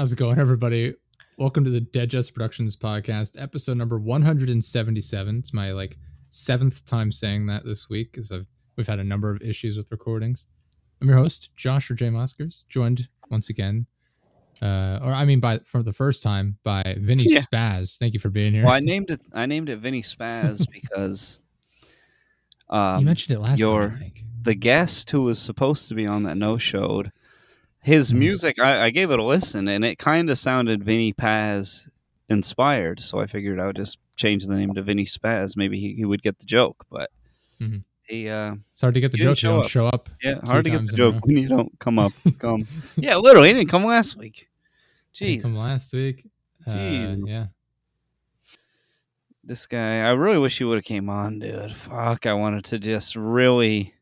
How's it going, everybody? Welcome to the Dead Just Productions podcast, episode number 177. It's my like seventh time saying that this week because I've we've had a number of issues with recordings. I'm your host, Josh or J Moskers, joined once again, uh, or I mean by for the first time by Vinny Yeah. Spaz. Thank you for being here. Well, I named it. I named it Vinny Spaz because um, you mentioned it last your- time, I think. the guest who was supposed to be on that no showed his Mhm. music. I, I gave it a listen, and it kind of sounded Vinnie Paz inspired. So I figured I would just change the name to Vinny Spaz. Maybe he, he would get the joke, but Mhm. he uh, It's hard to get the You joke. You show don't up. show up. yeah, hard to get the joke when you don't come up. Come, yeah, literally, he didn't come last week. Jeez, From last week. Uh, Jeez. yeah. this guy. I really wish he would have came on, dude. Fuck, I wanted to just really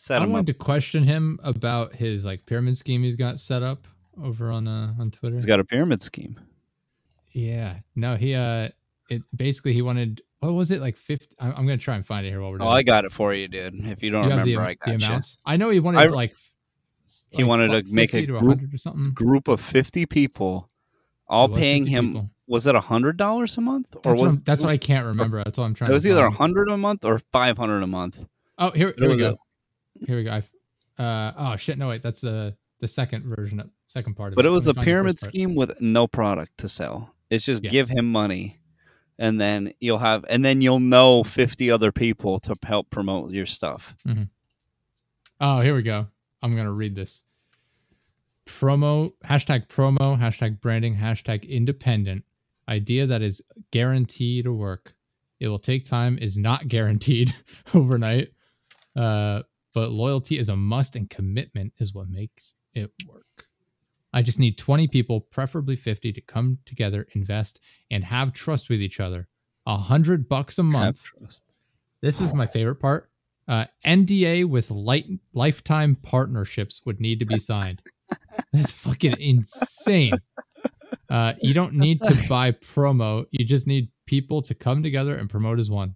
set I him up. wanted to question him about his like pyramid scheme he's got set up over on uh, on Twitter. He's got a pyramid scheme. Yeah. No, he uh it basically he wanted what was it like 50 I'm, I'm going to try and find it here while we're Oh, doing I got it for you, dude. If you don't you have remember, the, I the got you. amounts. I know he wanted I- like f- He like, wanted fuck, to make a to group- or something. Group of fifty people, all paying him. people. Was it a hundred dollars a month, or That's, was what, I'm- that's what I can't remember. That's what I'm trying it was to either a hundred a month or five hundred a month? Oh, here, It here we was go. Here we go. I, uh oh shit, no wait, that's the the second version of second part of But it. it was a me find the pyramid scheme with no product to sell. It's just give him money, and then you'll have, and then you'll know fifty other people to help promote your stuff. Mm-hmm. Oh, here we go. I'm gonna read this. Promo hashtag promo hashtag branding hashtag independent idea that is guaranteed to work. It will take time is not guaranteed overnight, uh, but loyalty is a must and commitment is what makes it work. I just need 20 people, preferably 50, to come together, invest, and have trust with each other. A hundred bucks a month this is my favorite part. Uh, NDA with light, lifetime partnerships would need to be signed. That's fucking insane. Uh, you don't need to buy promo. You just need people to come together and promote as one.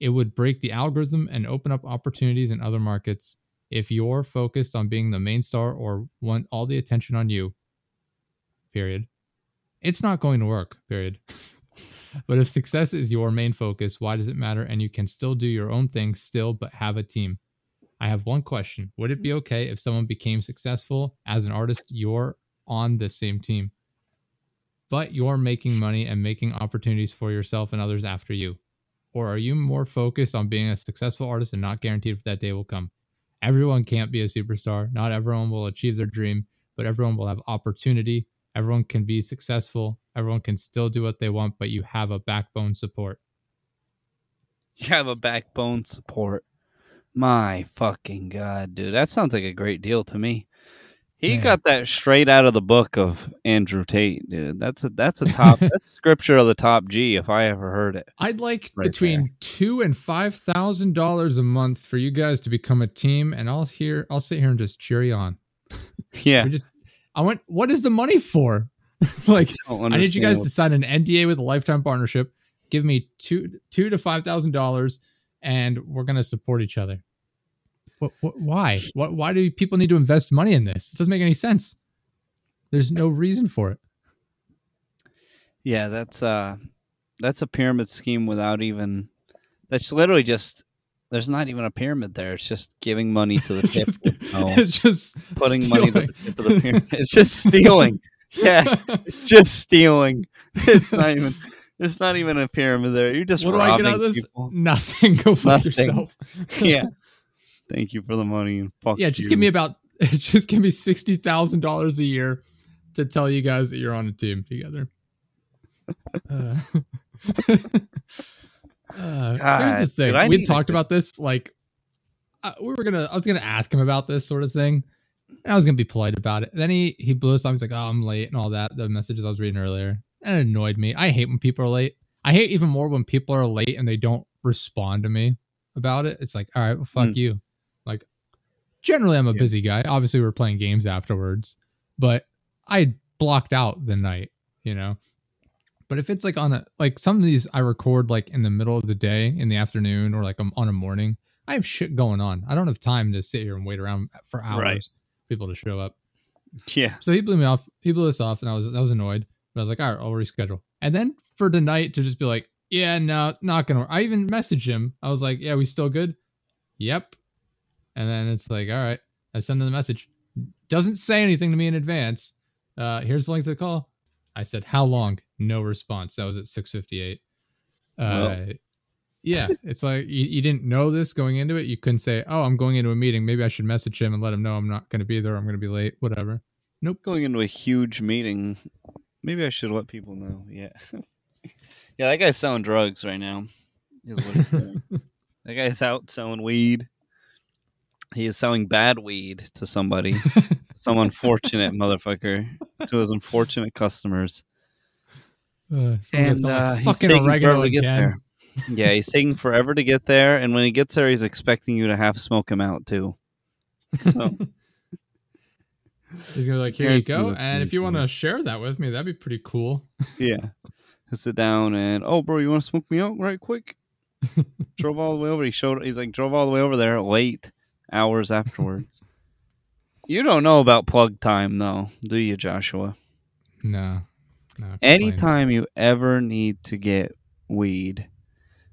It would break the algorithm and open up opportunities in other markets. If you're focused on being the main star or want all the attention on you, period, it's not going to work, period. But if success is your main focus, why does it matter? And you can still do your own thing still, but have a team. I have one question. Would it be mm. okay if someone became successful as an artist? You're on the same team, but you're making money and making opportunities for yourself and others after you. Or are you more focused on being a successful artist and not guaranteed if that day will come? Everyone can't be a superstar. Not everyone will achieve their dream, but everyone will have opportunity. Everyone can be successful. Everyone can still do what they want, but you have a backbone support. You have a backbone support. My fucking god, dude. That sounds like a great deal to me. He Yeah. got that straight out of the book of Andrew Tate, dude. That's a that's a top that's scripture of the top G if I ever heard it. I'd like Right between two and five thousand dollars a month for you guys to become a team, and I'll hear I'll sit here and just cheer you on. Yeah. We just I want what is the money for? like don't I need you guys to sign an NDA with a lifetime partnership. Give me two two to five thousand dollars, and we're gonna support each other. What, what, why? What, why do people need to invest money in this? It doesn't make any sense. There's no reason for it. Yeah, that's uh that's a pyramid scheme without even that's literally just there's not even a pyramid there. It's just giving money to the It's tip. just, no. it's just putting money to the tip of the pyramid. It's just stealing. Yeah. It's just stealing. It's not even there's not even a pyramid there. You're just what do I get out of this? people. Nothing. Go fuck Nothing. yourself. Yeah. Thank you for the money and fuck yeah, just you. give me about just give me sixty thousand dollars a year to tell you guys that you're on a team together. Uh, uh, here's the thing: we talked to- about this. Like, uh, we were gonna, I was gonna ask him about this sort of thing. And I was gonna be polite about it. Then he he blew us off. He's like, "Oh, I'm late" and all that. The messages I was reading earlier, and it annoyed me. I hate when people are late. I hate even more when people are late and they don't respond to me about it. It's like, all right, well, fuck Mm. you. Generally, I'm a Yeah. busy guy. Obviously, we're playing games afterwards, but I blocked out the night, you know. But if it's like on a like some of these I record like in the middle of the day, in the afternoon, or like I'm on a morning, I have shit going on. I don't have time to sit here and wait around for hours Right. for people to show up. Yeah. So he blew me off. He blew us off, and I was I was annoyed. But I was like, all right, I'll reschedule. And then for tonight to just be like, yeah, no, not gonna. Work. I even messaged him. I was like, yeah, we still good? Yep. And then it's like, all right. I send him the message. Doesn't say anything to me in advance. Uh, here's the link to the call. I said, how long? No response. That was at 658. Uh, yeah, it's like you, you didn't know this going into it. You couldn't say, oh, I'm going into a meeting. Maybe I should message him and let him know I'm not going to be there. I'm going to be late. Whatever. Nope. Going into a huge meeting. Maybe I should let people know. Yeah. yeah, that guy's selling drugs right now. Is what he's doing. that guy's out selling weed. He is selling bad weed to somebody. Some unfortunate motherfucker. To his unfortunate customers. Uh, And gets all like, uh, he's fucking taking forever to get again. there. Yeah, he's taking forever to get there, and when he gets there, he's expecting you to half smoke him out too. So He's gonna be like, here you go, and if you want to share that with me, that'd be pretty cool. yeah, sit down and oh, bro, you want to smoke me out right quick? drove all the way over. He showed. He's like drove all the way over there late, hours afterwards. you don't know about plug time though, do you, Joshua? No, no. Anytime you ever need to get weed,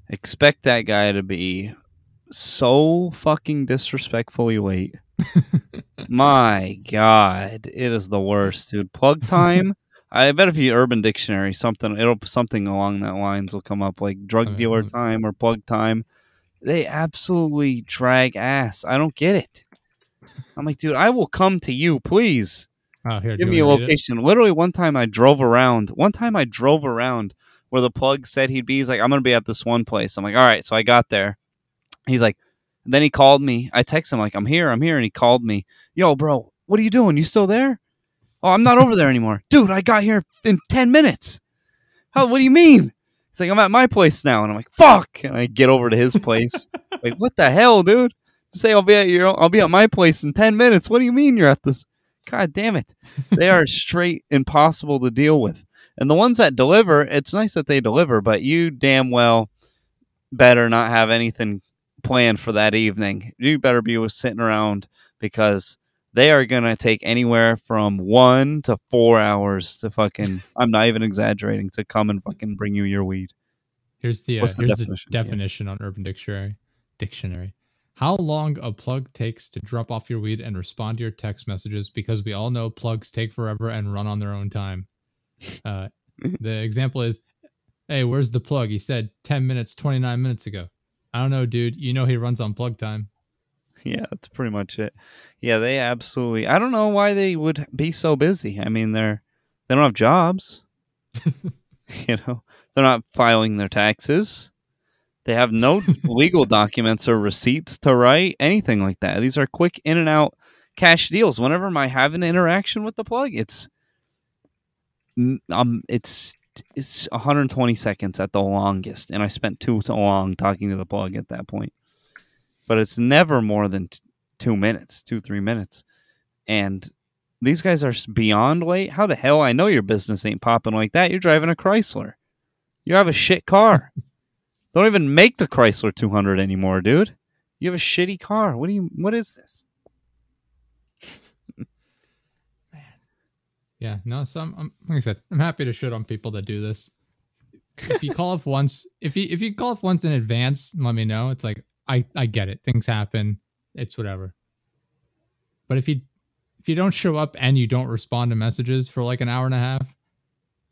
expect that guy to be so fucking disrespectfully late. My God, it is the worst, dude. Plug time. I bet if you Urban Dictionary, something it'll something along that lines will come up like drug dealer um, time or plug time. They absolutely drag ass. I don't get it. I'm like, dude, I will come to you, please Oh, here, give me a wanna read it? location. Literally, one time I drove around. One time I drove around where the plug said he'd be. He's like, I'm gonna be at this one place. I'm like, all right. So I got there. He's like, then he called me. I text him like, I'm here, I'm here, and he called me. Yo, bro, what are you doing? You still there? Oh, I'm not over there anymore, dude. I got here in ten minutes. How? What do you mean? Like, I'm at my place now, and I'm like, fuck. And I get over to his place. like, what the hell, dude? Say I'll be at your, I'll be at my place in ten minutes. What do you mean you're at this? God damn it. They are straight impossible to deal with. And the ones that deliver, it's nice that they deliver, but you damn well better not have anything planned for that evening. You better be sitting around because they are going to take anywhere from one to four hours to fucking, I'm not even exaggerating, to come and fucking bring you your weed. Here's the uh, the here's definition? the Yeah. definition on Urban Dictionary. Dictionary. How long a plug takes to drop off your weed and respond to your text messages because we all know plugs take forever and run on their own time. Uh, the example is, "Hey, where's the plug?" He said 10 minutes, 29 minutes ago. I don't know, dude. You know he runs on plug time. Yeah, that's pretty much it. Yeah, they absolutely. I don't know why they would be so busy. I mean, they're they don't have jobs. you know, they're not filing their taxes. They have no legal documents or receipts to write, anything like that. These are quick in and out cash deals. Whenever I have an interaction with the plug, it's um, it's it's 120 seconds at the longest, and I spent too long talking to the plug at that point. But it's never more than t- two minutes, two three minutes, and these guys are beyond late. How the hell I know your business ain't popping like that? You're driving a Chrysler. You have a shit car. Don't even make the Chrysler 200 anymore, dude. You have a shitty car. What do you? What is this? Man. Yeah, no. So I'm, I'm like I said, I'm happy to shit on people that do this. If you call off once, if you if you call off once in advance, let me know. It's like I I get it. Things happen. It's whatever. But if you if you don't show up and you don't respond to messages for like an hour and a half,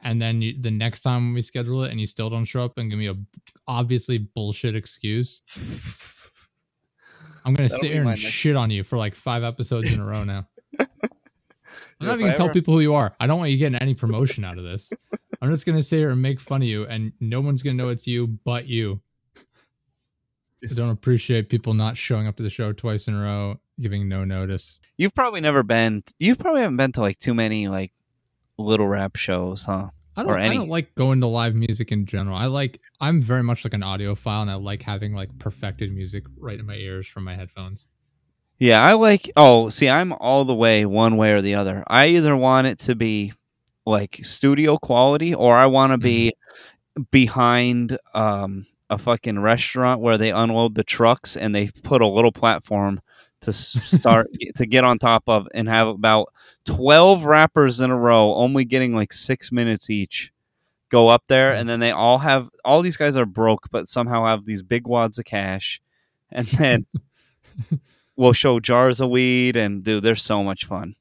and then you, the next time we schedule it and you still don't show up and give me a obviously bullshit excuse, I'm gonna That'll sit here and shit on you for like five episodes in a row now. I'm not even gonna tell people who you are. I don't want you getting any promotion out of this. I'm just gonna sit here and make fun of you, and no one's gonna know it's you but you. I don't appreciate people not showing up to the show twice in a row, giving no notice. You've probably never been. You probably haven't been to like too many like little rap shows, huh? I don't. I don't like going to live music in general. I like. I'm very much like an audiophile, and I like having like perfected music right in my ears from my headphones. Yeah, I like. Oh, see, I'm all the way one way or the other. I either want it to be like studio quality, or I want to be behind um, a fucking restaurant where they unload the trucks and they put a little platform to start to get on top of and have about 12 rappers in a row only getting like 6 minutes each go up there. And then they all have all these guys are broke but somehow have these big wads of cash. And then we'll show jars of weed and dude they're so much fun.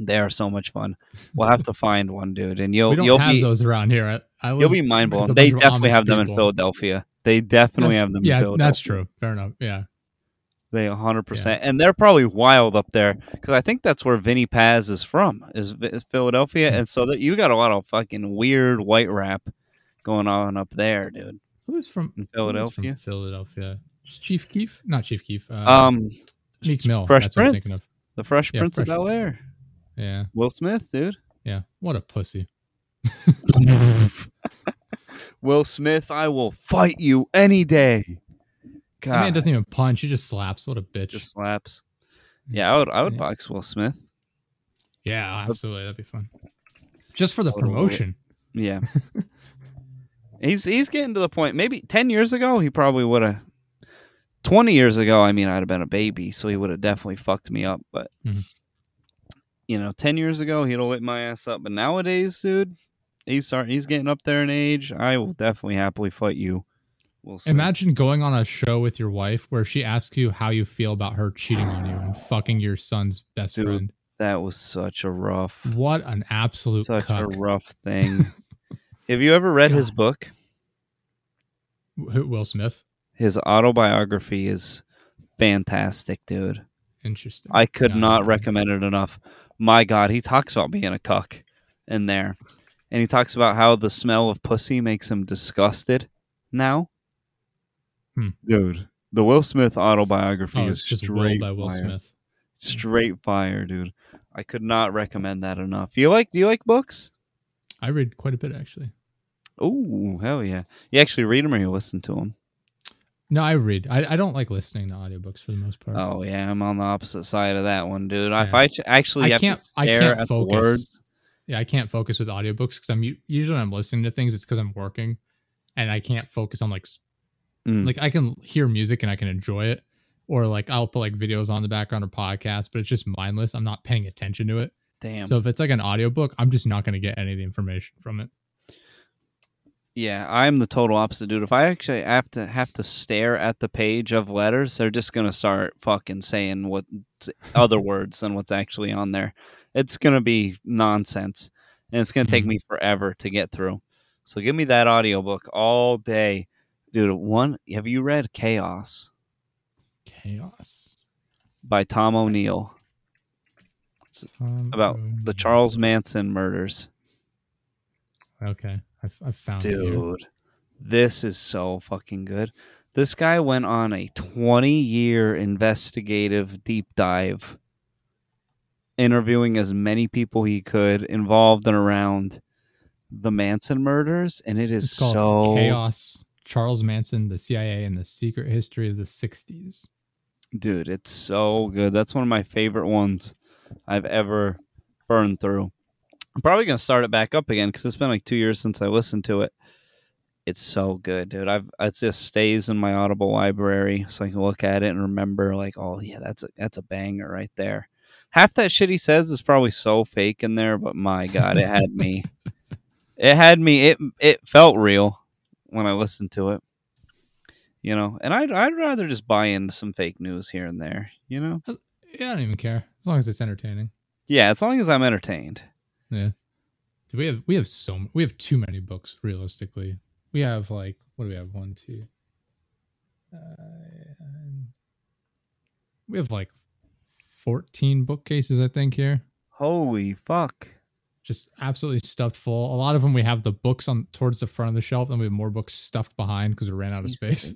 They are so much fun. We'll have to find one dude and you'll we don't you'll have be those around here. I you'll be mind blown they definitely have them in people. philadelphia they definitely That's- have them yeah, in philadelphia that's true. Fair enough. Yeah. They 100%. And they're probably wild up there because I think that's where Vinnie Paz is from, is, Philadelphia. Hmm. And so that you got a lot of fucking weird white rap going on up there, dude, Who's from in who's Philadelphia. From Philadelphia. Chief Keef? Not Chief Keef. Uh, Um, Meek Mill. Fresh that's what I'm Prince, thinking of. the Fresh Yeah, Prince of Fresh- Bel Air, Yeah. Will Smith, dude. Yeah. What a pussy. Will Smith, I will fight you any day. That man God, doesn't even punch. He just slaps. What a bitch. just slaps. Yeah, I would, I would Yeah. box Will Smith. yeah, absolutely. That'd be fun. Just for the Totally. promotion. Yeah. he's he's getting to the point. Maybe ten years ago, he probably would have. Twenty years ago, I mean, I'd have been a baby, so he would have definitely fucked me up. But Mhm. you know, ten years ago, he'd have lit my ass up. But nowadays, dude, he's he's getting up there in age. I will definitely happily fight you. We'll. Imagine going on a show with your wife where she asks you how you feel about her cheating on you and fucking your son's best Dude, friend. that was such a rough, What an absolute such cuck. a rough thing. have you ever read his book? Will Smith. His autobiography is fantastic, dude. Interesting. I could No, not recommend it enough. My God, he talks about being a cuck in there, and he talks about how the smell of pussy makes him disgusted. Now, Hmm. dude, the Will Smith autobiography Oh, is just straight by Will fire. Smith. Straight fire, dude. I could not recommend that enough. You like? Do you like books? I read quite a bit actually. Oh, hell yeah! You actually read them or you listen to them? No, I read. I, I don't like listening to audiobooks for the most part. Oh yeah, I'm on the opposite side of that one, dude. If I actually I have can't. to I can't focus. Yeah, I can't focus with audiobooks because I'm usually when I'm listening to things. It's because I'm working, and I can't focus on like Mm. like I can hear music and I can enjoy it, or like I'll put like videos on the background or podcasts, but it's just mindless. I'm not paying attention to it. damn. So if it's like an audiobook, I'm just not going to get any of the information from it. Yeah, I'm the total opposite, dude. If I actually have to have to stare at the page of letters, they're just gonna start fucking saying what other words than what's actually on there. It's gonna be nonsense, and it's gonna take Mhm. me forever to get through. So give me that audiobook all day, dude. One, have you read Chaos Chaos. by Tom O'Neill Um, about um, the Charles Manson murders? Okay, I've, I've found it. Dude, this is so fucking good. This guy went on a 20 year investigative deep dive, interviewing as many people he could involved and around the Manson murders, and it is so Chaos. Charles Manson, the CIA, and the Secret History of the '60s. dude, it's so good. That's one of my favorite ones I've ever burned through. I'm probably gonna start it back up again because it's been like two years since I listened to it. It's so good, dude. I've it just stays in my Audible library so I can look at it and remember, like, oh yeah, that's a that's a banger right there. Half that shit he says is probably so fake in there, but my god, it had me. It had me. It it felt real when I listened to it. You know, and I'd I'd rather just buy into some fake news here and there. You know, uh, Yeah, I don't even care as long as it's entertaining. yeah, as long as I'm entertained. Yeah. Do we have we have so we have too many books realistically. We have like what do we have? One, two. Uh, we have like fourteen bookcases, I think here. Holy fuck! Just absolutely stuffed full. A lot of them we have the books on towards the front of the shelf, and we have more books stuffed behind because we ran out of space.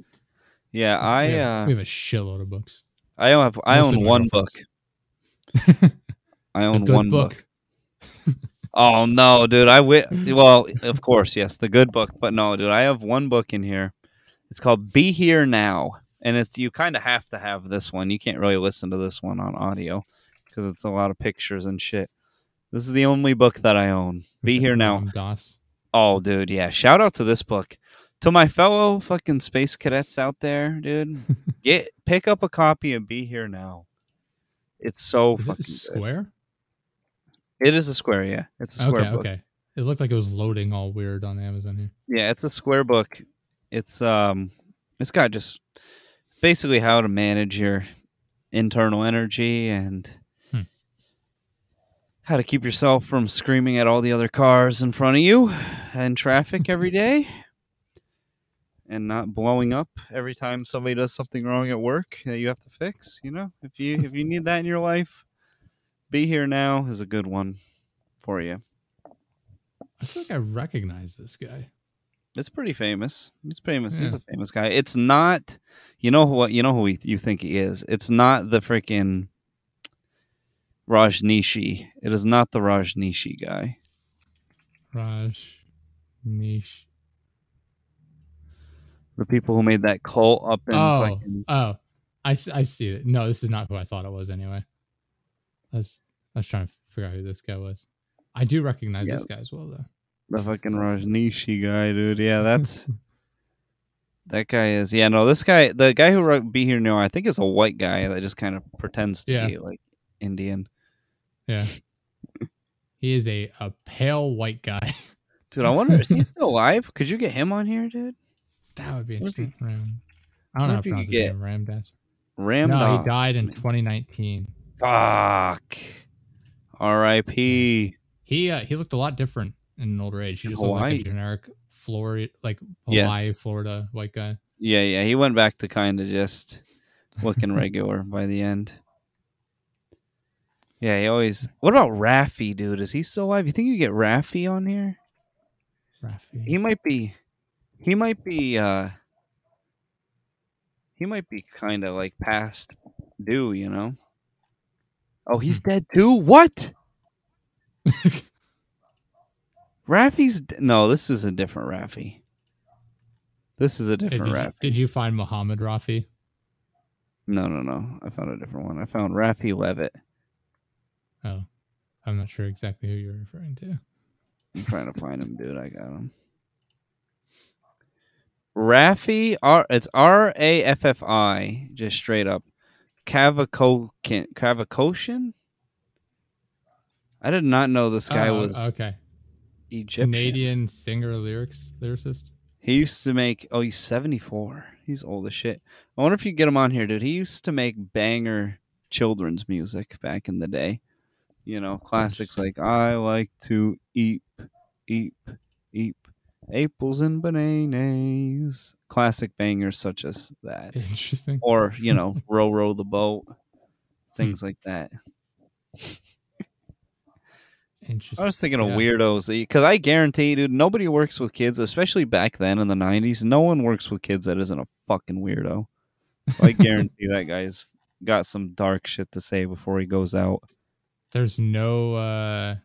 Yeah, I we, have, uh, we have a shitload of books. I have I own one book. I own one book. book. Oh no, dude! I well, of course, yes, the good book, but no, dude, I have one book in here. It's called "Be Here Now," and it's you kind of have to have this one. You can't really listen to this one on audio because it's a lot of pictures and shit. This is the only book that I own. Be Here Now. Ram Oh, dude, yeah. Shout out to this book. To my fellow fucking space cadets out there, dude, get pick up a copy and be here now. It's so Is it fucking a good. It is a square, yeah. It's a square Okay, book. okay. It looked like it was loading all weird on Amazon here. Yeah, it's a square book. It's um it's got just basically how to manage your internal energy and Hmm. how to keep yourself from screaming at all the other cars in front of you and traffic every day and not blowing up every time somebody does something wrong at work that you have to fix, you know? If you if you need that in your life, be here now is a good one for you. I feel like I recognize this guy. It's pretty famous. He's famous. He's a famous guy. It's not, you know what? You know who he, you think he is. It's not the freaking Rajneeshee. It is not the Rajneeshee guy. Raj Niche. The people who made that cult up in Oh, fucking, oh, I, I see it. No, this is not who I thought it was anyway. I was, I was trying to figure out who this guy was. I do recognize Yeah. this guy as well, though. the fucking Rajneeshee guy, dude. Yeah, that's that guy is. Yeah, no, this guy, the guy who wrote "Be Here Now," I think is a white guy that just kind of pretends to Yeah. be like Indian. Yeah. he is a, a pale white guy. Dude, I wonder is he still alive? Could you get him on here, dude? that would be What if you- interesting. Ram. I don't what know if you I could get-. Ram Dass. Ram. No, he died in 2019. Fuck. R.I.P. He uh, he looked a lot different in an older age. He just looked like a generic Florida, like Yes. Hawaii, Florida white guy. Yeah, yeah. He went back to kind of just looking regular by the end. Yeah, he always. What about Raffi, dude? Is he still alive? You think you get Raffi on here? Rafi. He might be. He might be. uh He might be kind of like past due, you know. Oh, he's hmm. dead too. What? Raffy's d- no. This is a different Raffy. This is a different did, did you find Muhammad Rafi? No, no, no. I found a different one. I found Raffy Levitt. Oh, I'm not sure exactly who you're referring to. I'm trying to find him, dude. I got him. Raffi, R. It's R A F F I, just straight up. Cavoukian. I did not know this guy Oh, was okay. Egyptian. Canadian singer, lyrics lyricist. He used to make. Oh, he's seventy four. He's old as shit. I wonder if you get him on here, dude. He used to make banger children's music back in the day. You know, classics like "I like to eep, eep, eat apples and bananas." Classic bangers such as that, Interesting. or you know, "Row, row the boat," things like that. Interesting. I was thinking of Yeah. weirdos because I guarantee, dude, nobody works with kids, especially back then in the '90s. No one works with kids that isn't a fucking weirdo. So I guarantee that guy's got some dark shit to say before he goes out. There's no uh,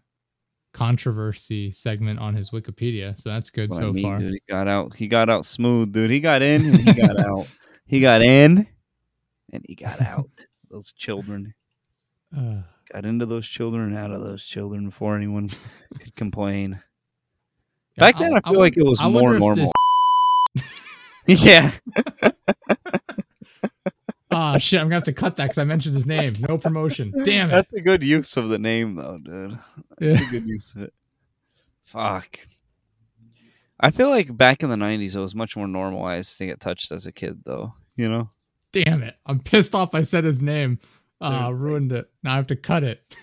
controversy segment on his Wikipedia, so that's good so I mean, far. dude, he got out. He got out smooth, dude. He got in and he got out. He got in and he got out. Those children Uh, got into those children out of those children before anyone could complain. yeah, Back then, I feel like it was I more normal. this- yeah. Ah, shit! I'm gonna have to cut that because I mentioned his name. No promotion. Damn it. That's a good use of the name, though, dude. That's Yeah. a good use of it. Fuck. I feel like back in the '90s, it was much more normalized to get touched as a kid, though. You know? Damn it! I'm pissed off. I said his name. Ah, ruined it. Now I have to cut it.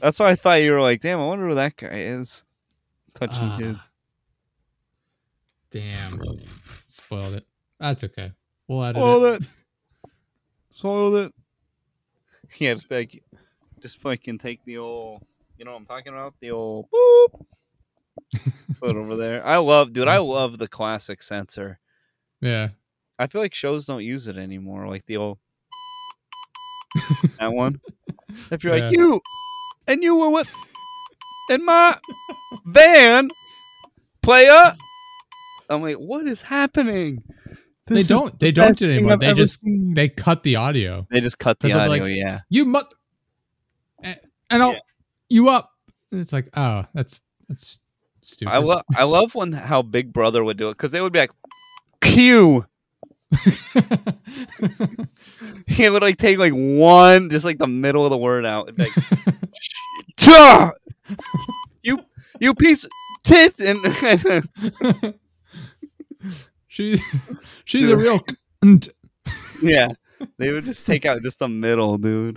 That's why I thought you were like, "Damn, I wonder who that guy is." Touching Ah. kids. Damn. Spoiled it. That's okay. We'll edit Spoiled it. it. Spoiled it. Yeah, just like, just fucking take the old. You know what I'm talking about? The old boop. Put over there. I love, dude. I love the classic sensor. Yeah. I feel like shows don't use it anymore, like the old that one. If you're Yeah. like you, and you were with in my van, player. I'm like, what is happening? They This is don't. They the don't do it anymore. I've They just seen. they cut the audio. they just cut the audio. like, yeah, You mut and and I'll Yeah. you up. And it's like, oh, that's that's stupid. I love I love when how Big Brother would do it because they would be like, Q, he would like take like one, just like the middle of the word out. and be like, "Tuh! you you piece of tit and she she's a real cunt. yeah, they would just take out just the middle, dude.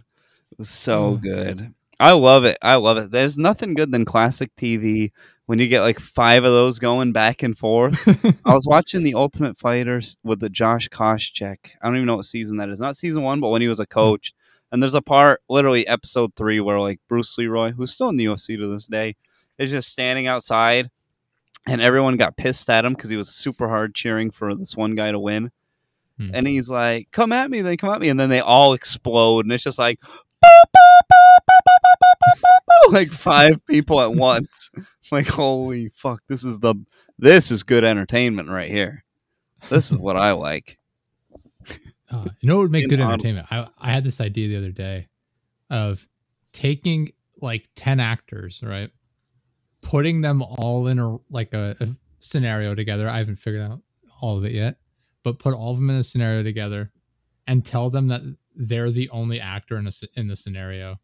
It was so Ugh. good. I love it. I love it. There's nothing good than classic TV when you get like five of those going back and forth. I was watching the Ultimate Fighters with the Josh Koscheck. I don't even know what season that is. Not season one, but when he was a mm. coach. And there's a part, literally episode three, where like Bruce Leroy, who's still in the UFC to this day, is just standing outside, and everyone got pissed at him because he was super hard cheering for this one guy to win. Hmm. And he's like, "Come at me!" They come at me, and then they all explode, and it's just like. like five people at once like holy fuck this is the this is good entertainment right here this is what i like Uh, you know what would make good entertainment? I, I had this idea the other day of taking like 10 actors, right? Putting them all in a like a, a scenario together. I haven't figured out all of it yet, but put all of them in a scenario together and tell them that they're the only actor in a, in the scenario.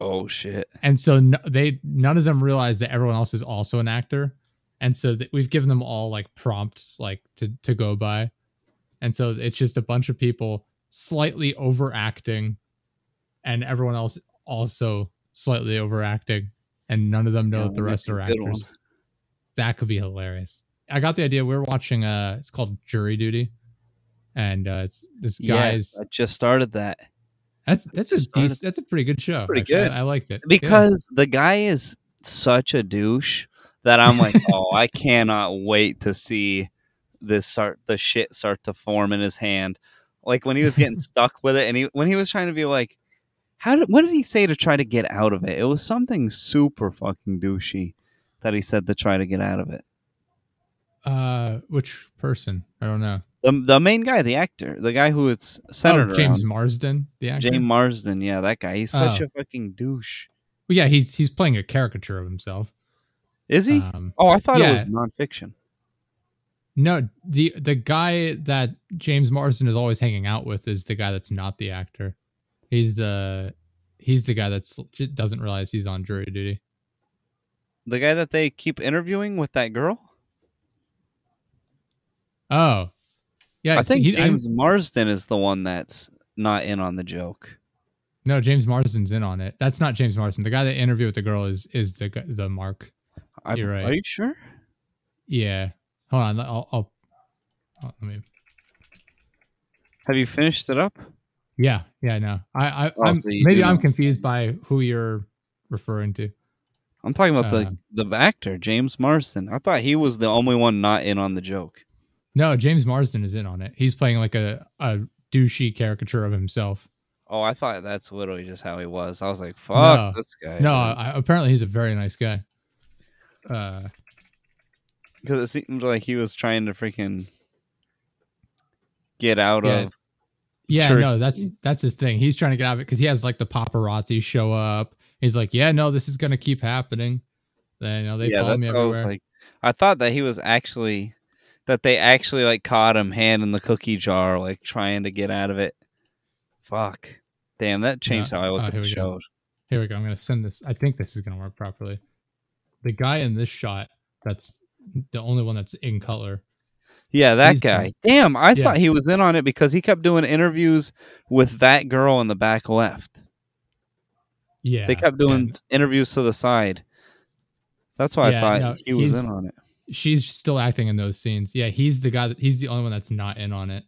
oh shit And so no, they none of them realize that everyone else is also an actor. And so that we've given them all like prompts like to to go by. And so it's just a bunch of people slightly overacting and everyone else also slightly overacting and none of them know Yeah, that the rest are actors. That could be hilarious. I got the idea. We were watching uh it's called Jury Duty. And uh it's this guy's yes i just started that that's that's a decent, that's a pretty good show. Pretty actually. Good. I, liked it. Yeah. because the guy is such a douche that i'm like oh i cannot wait to see this start the shit start to form in his hand like when he was getting stuck with it and he when he was trying to be like how did what did he say to try to get out of it it was something super fucking douchey that he said to try to get out of it Uh, which person? I don't know. the, the main guy the actor the guy who it's centered oh, James around Marsden, the actor. james marsden yeah that guy he's such Oh. a fucking douche Well, yeah, he's he's playing a caricature of himself. is he Um, oh i thought it was nonfiction no, the the guy that James Marsden is always hanging out with is the guy that's not the actor. He's the he's the guy that's just doesn't realize he's on jury duty. the guy that they keep interviewing with that girl Oh, yeah. I think he- James Marsden is the one that's not in on the joke. no, James Marsden's in on it. That's not James Marsden. The guy that interviewed with the girl is is the the Mark. I, You're right. Are you sure? Yeah. Hold on. I'll, I'll, I'll let me. Have you finished it up? Yeah, yeah, no. I, I, Oh, I'm, so maybe I'm know. confused by who you're referring to. I'm talking about Uh, the the actor James Marsden. I thought he was the only one not in on the joke. No, James Marsden is in on it. He's playing like a, a douchey caricature of himself. Oh, I thought that's literally just how he was. I was like, "Fuck No. this guy." No, I, apparently he's a very nice guy. Uh, because it seemed like he was trying to freaking get out Yeah. of. Yeah, Sure. no, that's that's his thing. He's trying to get out of it because he has like the paparazzi show up. He's like, yeah, no, this is gonna keep happening. Then you know they yeah, follow me what I was like. I thought that he was actually that they actually like caught him hand in the cookie jar, like trying to get out of it. Fuck. Damn, that changed how I look oh, at the show. go. Here we go. I'm gonna send this. I think this is gonna work properly. The guy in this shot, that's the only one that's in color. Yeah, that He's the- guy. Damn, I Yeah. thought he was in on it because he kept doing interviews with that girl in the back left. Yeah, they kept doing and interviews to the side. That's why Yeah, I thought no, he was in on it. she's still acting in those scenes. Yeah, he's the guy. That, he's the only one that's not in on it.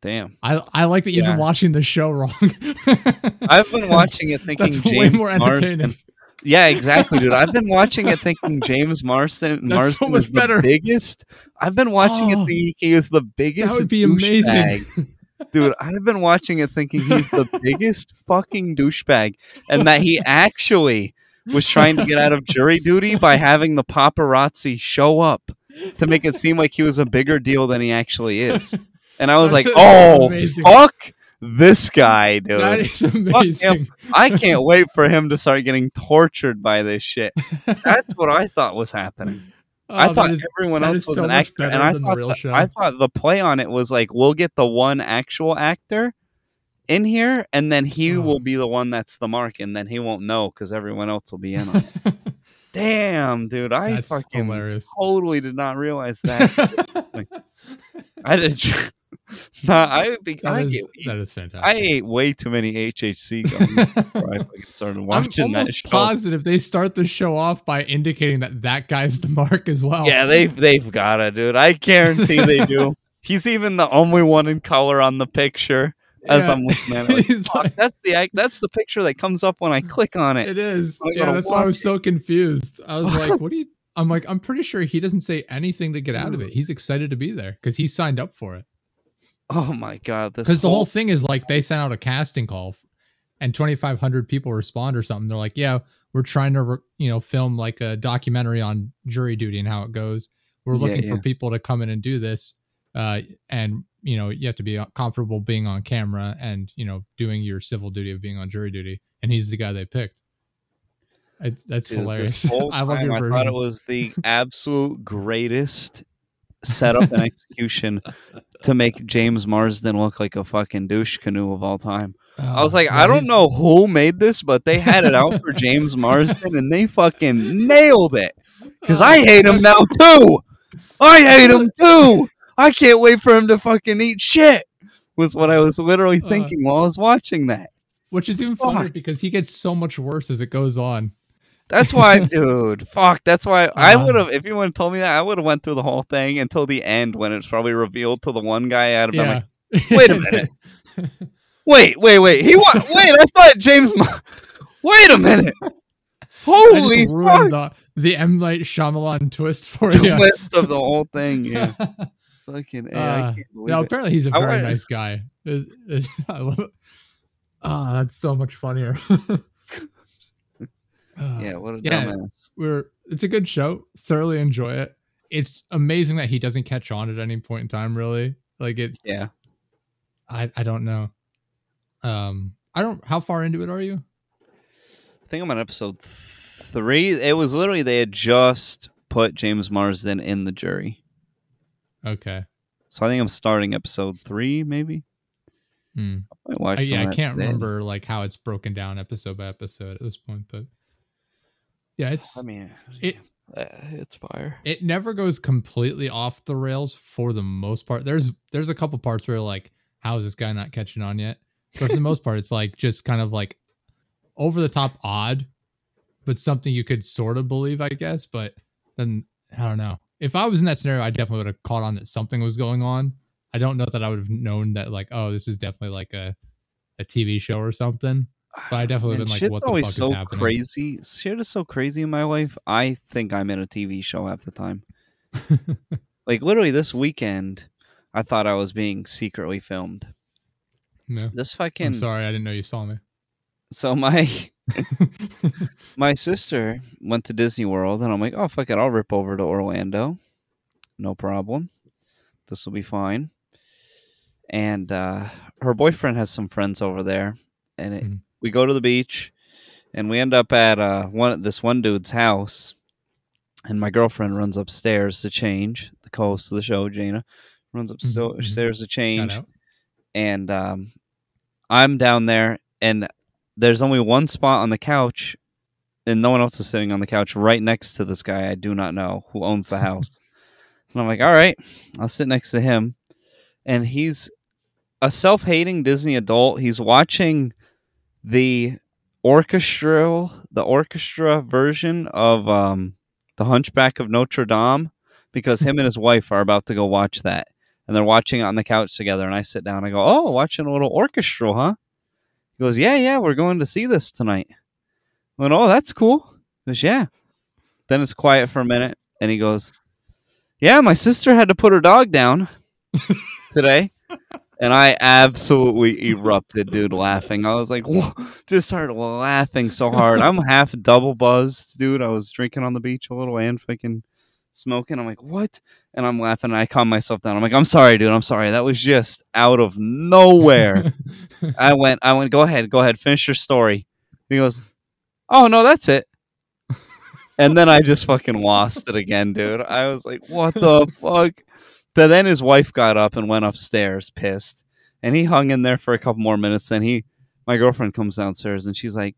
Damn. I I like that you've Yeah. been watching the show wrong. I've been watching it thinking James way more entertaining. Marsden. Yeah, exactly, dude. I've been watching it thinking James Marsden That's so Marsden much is the better. biggest. I've been watching it Oh, thinking he is the biggest. That would be amazing. Dude, I've been watching it thinking he's the biggest fucking douchebag and that he actually was trying to get out of jury duty by having the paparazzi show up to make it seem like he was a bigger deal than he actually is. And I was like, oh, fuck this guy, dude. that is amazing. I can't wait for him to start getting tortured by this shit. That's what I thought was happening. Oh, I Oh, thought that is- everyone else was so an actor, and I thought the. I thought the play on it was like we'll get the one actual actor in here, and then he Oh. will be the one that's the mark, and then he won't know because everyone else will be in on it. Damn, dude, I That's fucking hilarious. totally did not realize that. I did. nah, I be, That I, is, that is fantastic. I ate way too many HHC I started I'm watching that almost show. positive they start the show off by indicating that that guy's the mark as well. Yeah, they've they've got it, dude. I guarantee they do. He's even the only one in color on the picture. As Yeah. I'm looking at it, like, like- that's the. That's the picture that comes up when I click on it. It is. I'm Yeah, oh, that's why I was so confused. I was like, what do you I'm like, I'm pretty sure he doesn't say anything to get out of it. He's excited to be there because he signed up for it. Oh my god, this Because the whole whole thing is like they sent out a casting call f- and 2,500 people respond or something. They're like, yeah, we're trying to, re- you know, film like a documentary on jury duty and how it goes. We're looking yeah. for people to come in and do this. Uh, and, you know, you have to be uh, comfortable being on camera and, you know, doing your civil duty of being on jury duty. And he's the guy they picked. It, that's Dude, hilarious. I love your I version. thought it was the absolute greatest setup and execution to make James Marsden look like a fucking douche canoe of all time. I was Oh, like, I don't know who made this, but they had it out for James Marsden and they fucking nailed it. Because I hate him now too. I hate him too. I can't wait for him to fucking eat shit. Was what I was literally Uh. thinking while I was watching that. Which is even funnier because he gets so much worse as it goes on. That's why, dude. Fuck. That's why I would have. If you would have told me that, I would have went through the whole thing until the end when it's probably revealed to the one guy. I'd have been Yeah. like, wait a minute. wait, wait, wait. He wa- Wait. I thought James. Mar- wait a minute. Holy fuck! the, the M Night Shyamalan twist for you. Twist of the whole thing. Yeah. Fucking. A, I Uh, can't believe no, it. apparently he's a very nice guy. I love it. Ah, that's so much funnier. Ah, Yeah. What a Yeah. dumbass. we're it's a good show. Thoroughly enjoy it. It's amazing that he doesn't catch on at any point in time. Really, like it. Yeah. I I don't know. Um, I don't. How far into it are you? I think I'm on episode three. It was literally they had just put James Marsden in the jury. Okay. So I think I'm starting episode three, maybe. Hmm. I watch I, yeah, I can't today. remember like how it's broken down episode by episode at this point, but yeah, it's I mean, It- uh, it's fire. it never goes completely off the rails for the most part. There's there's a couple parts where like, how is this guy not catching on yet? But for the most part, it's like just kind of like over the top odd, but something you could sort of believe, I guess. But then I don't know. If I was in that scenario, I definitely would have caught on that something was going on. I don't know that I would have known that like, oh, this is definitely like a a TV show or something. But I definitely Man, been like, what the always fuck so is happening? crazy. Shit is so crazy in my life. I think I'm in a TV show half the time. like literally this weekend, I thought I was being secretly filmed. No. This fucking I'm sorry, I didn't know you saw me. so my my sister went to Disney World, and I'm like, oh fuck it, I'll rip over to Orlando, no problem. This will be fine. And uh, her boyfriend has some friends over there, and it, Mhm. We go to the beach, and we end up at uh, one this one dude's house, and my girlfriend runs upstairs to change. The co-host of the show, Jana, runs mhm. upstairs to change and um, I'm down there, and there's only one spot on the couch, and no one else is sitting on the couch right next to this guy I do not know who owns the house. and I'm like, all right, I'll sit next to him, and he's a self-hating Disney adult. He's watching the orchestral the orchestra version of um, the Hunchback of Notre Dame, because him and his wife are about to go watch that and they're watching it on the couch together. And I sit down. I go, "Oh, watching a little orchestral, huh?" He goes, "Yeah, yeah, we're going to see this tonight." I went, "Oh, that's cool." He goes, "Yeah." Then it's quiet for a minute, and he goes, "Yeah, my sister had to put her dog down today." And I absolutely erupted, dude, laughing. I was like, Whoa, just started laughing so hard. I'm half double buzzed, dude. I was drinking on the beach a little and fucking smoking. I'm like, what? And I'm laughing. And I calm myself down. I'm like, I'm sorry, dude. I'm sorry. That was just out of nowhere. I went, I went, go ahead, go ahead, finish your story. He goes, Oh no, that's it. and then I just fucking lost it again, dude. I was like, what the fuck? So then his wife got up and went upstairs, pissed, and he hung in there for a couple more minutes. Then he, my girlfriend, comes downstairs and she's like,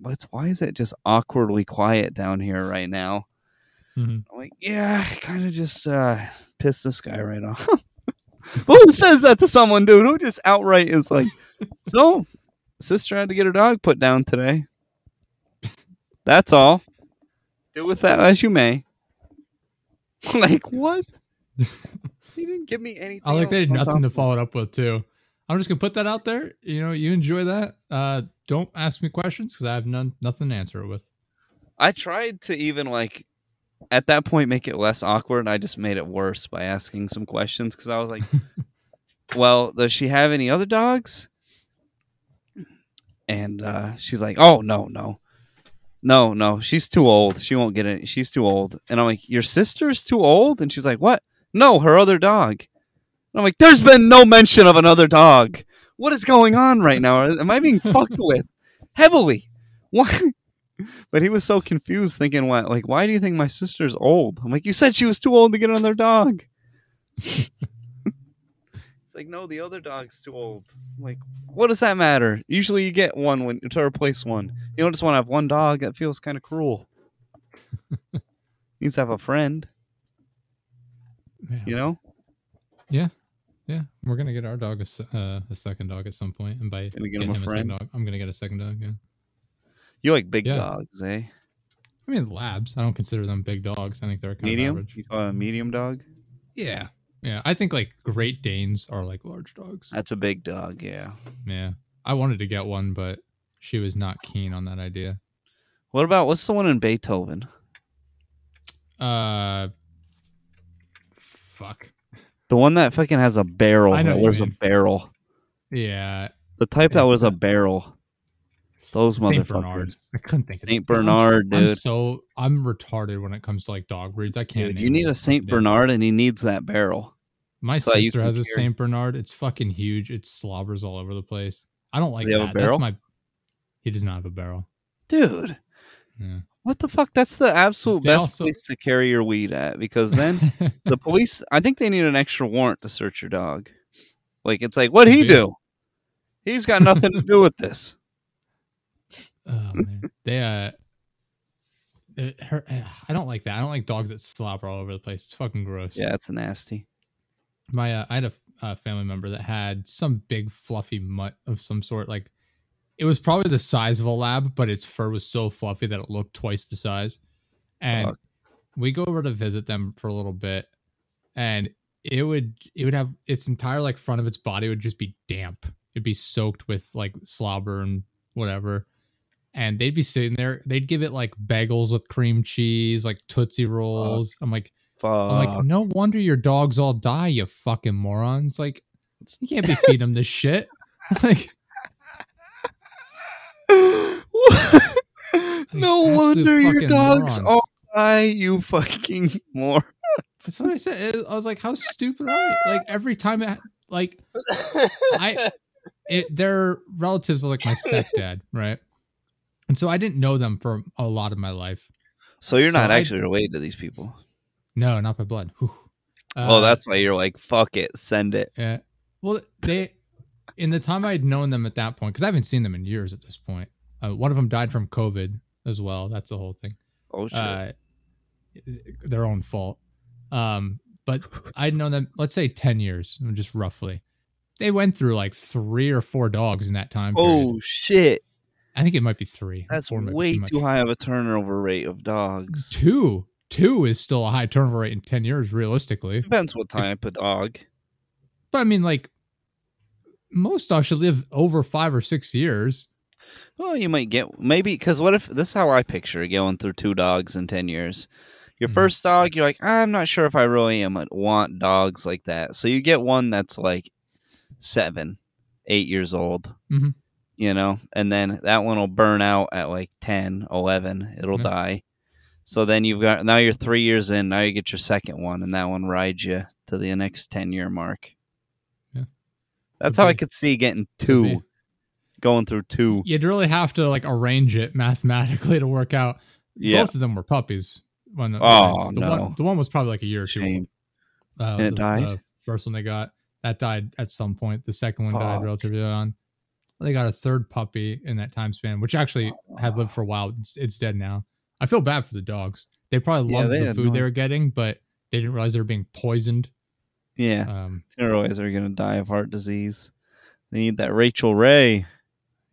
"What's? Why is it just awkwardly quiet down here right now?" Mm-hmm. I'm like, "Yeah, kind of just uh, pissed this guy right off." Who says that to someone, dude? Who just outright is like, "So, sister had to get her dog put down today." That's all. Do with that as you may. like what? He didn't give me anything. I like they had nothing to follow it up with too. I'm just gonna put that out there. You know, you enjoy that. Uh, don't ask me questions because I have none, nothing to answer it with. I tried to even like at that point make it less awkward. I just made it worse by asking some questions because I was like, "Well, does she have any other dogs?" And uh, she's like, "Oh no, no, no, no. She's too old. She won't get it. She's too old." And I'm like, "Your sister's too old?" And she's like, "What? No, her other dog." And I'm like, "There's been no mention of another dog. What is going on right now? Am I being fucked with heavily? Why?" But he was so confused, thinking, "What? Like, why do you think my sister's old?" I'm like, "You said she was too old to get another dog." It's like, no, the other dog's too old. I'm like, what does that matter? Usually, you get one when to replace one. You don't just want to have one dog. That feels kind of cruel. Needs to have a friend, Yeah. you know. yeah, Yeah. we're gonna get our dog a, uh, a second dog at some point, and by Gonna get getting him a him a second dog, I'm gonna get a second dog. Yeah, You like big Yeah. dogs, eh? I mean labs. I don't consider them big dogs. I think they're kind Medium. of average. You call a medium dog? Yeah, yeah. I think like Great Danes are like large dogs. That's a big dog. Yeah. Yeah, I wanted to get one, but she was not keen on that idea. What about what's the one in Beethoven? Uh, fuck. The one that fucking has a barrel. I know that what you wears a barrel. Yeah, The type that was a uh, barrel. Those Saint motherfuckers. Bernard. I couldn't think of Saint it. I'm s- Bernard, I'm, dude. so I'm retarded when it comes to like dog breeds. I can't. Dude, you need a Saint Bernard, and he needs that barrel. My so sister has a Saint Bernard. It's fucking huge. It slobbers all over the place. I don't like a that. That's my. He does not have a barrel. Dude, Yeah. What the fuck? That's the absolute They best also- place to carry your weed at because then the police, I think they need an extra warrant to search your dog. Like, it's like, what'd he do? He's got nothing to do with this. oh man, they uh. it- her, I don't like that. I don't like dogs that slobber all over the place. It's fucking gross. Yeah, it's nasty. my uh, I had a uh, family member that had some big fluffy mutt of some sort. Like it was probably the size of a lab, but its fur was so fluffy that it looked twice the size. And Fuck. we go over to visit them for a little bit, and it would it would have its entire like front of its body would just be damp. It'd be soaked with like slobber and whatever. And they'd be sitting there. They'd give it like bagels with cream cheese, like tootsie rolls. I'm like, Fuck. I'm like, no wonder your dogs all die, you fucking morons. Like, you can't be feeding them this shit. like, no wonder your dogs morons. all die, you fucking more. that's what I said. I was like, how stupid are you? Like, every time it, like, I, it, their relatives are like my stepdad, right? And so I didn't know them for a lot of my life. So you're So not I- actually related to these people. No, not by blood. Whew. oh, Uh, that's why you're like, fuck it, send it. Yeah. Well, they in the time I'd known them at that point, because I haven't seen them in years at this point. Uh, one of them died from COVID as well. That's the whole thing. Oh shit. Uh, their own fault. Um, but I'd known them, let's say, ten years, just roughly. They went through like three or four dogs in that time. Period. oh shit. I think it might be three. That's Four way much. too high of a turnover rate of dogs. Two, two is still a high turnover rate in ten years, realistically. Depends what type of dog. But I mean, like most dogs should live over five or six years. Well, you might get maybe because what if this is how I picture going through two dogs in ten years. Your Mhm. first dog, you're like, I'm not sure if I really am want dogs like that. So you get one that's like seven, eight years old. Mhm. You know, and then that one will burn out at like 10, 11. It'll Yeah. die. So then you've got now you're three years in. Now you get your second one, and that one rides you to the next ten year mark. Yeah. That's how I could see getting two, going through two. You'd really have to like arrange it mathematically to work out. Yeah. Both of them were puppies. When the, Oh, the no. one the one was probably like a year or two. Shame. Uh, And it the, died? The first one they got that died at some point. The second one died relatively early on. They got a third puppy in that time span, which actually had lived for a while. It's, it's dead now. I feel bad for the dogs. They probably Yeah, loved they the food they were getting, but they didn't realize they were being poisoned. Yeah. Um, They realize they're gonna die of heart disease. They need that Rachael Ray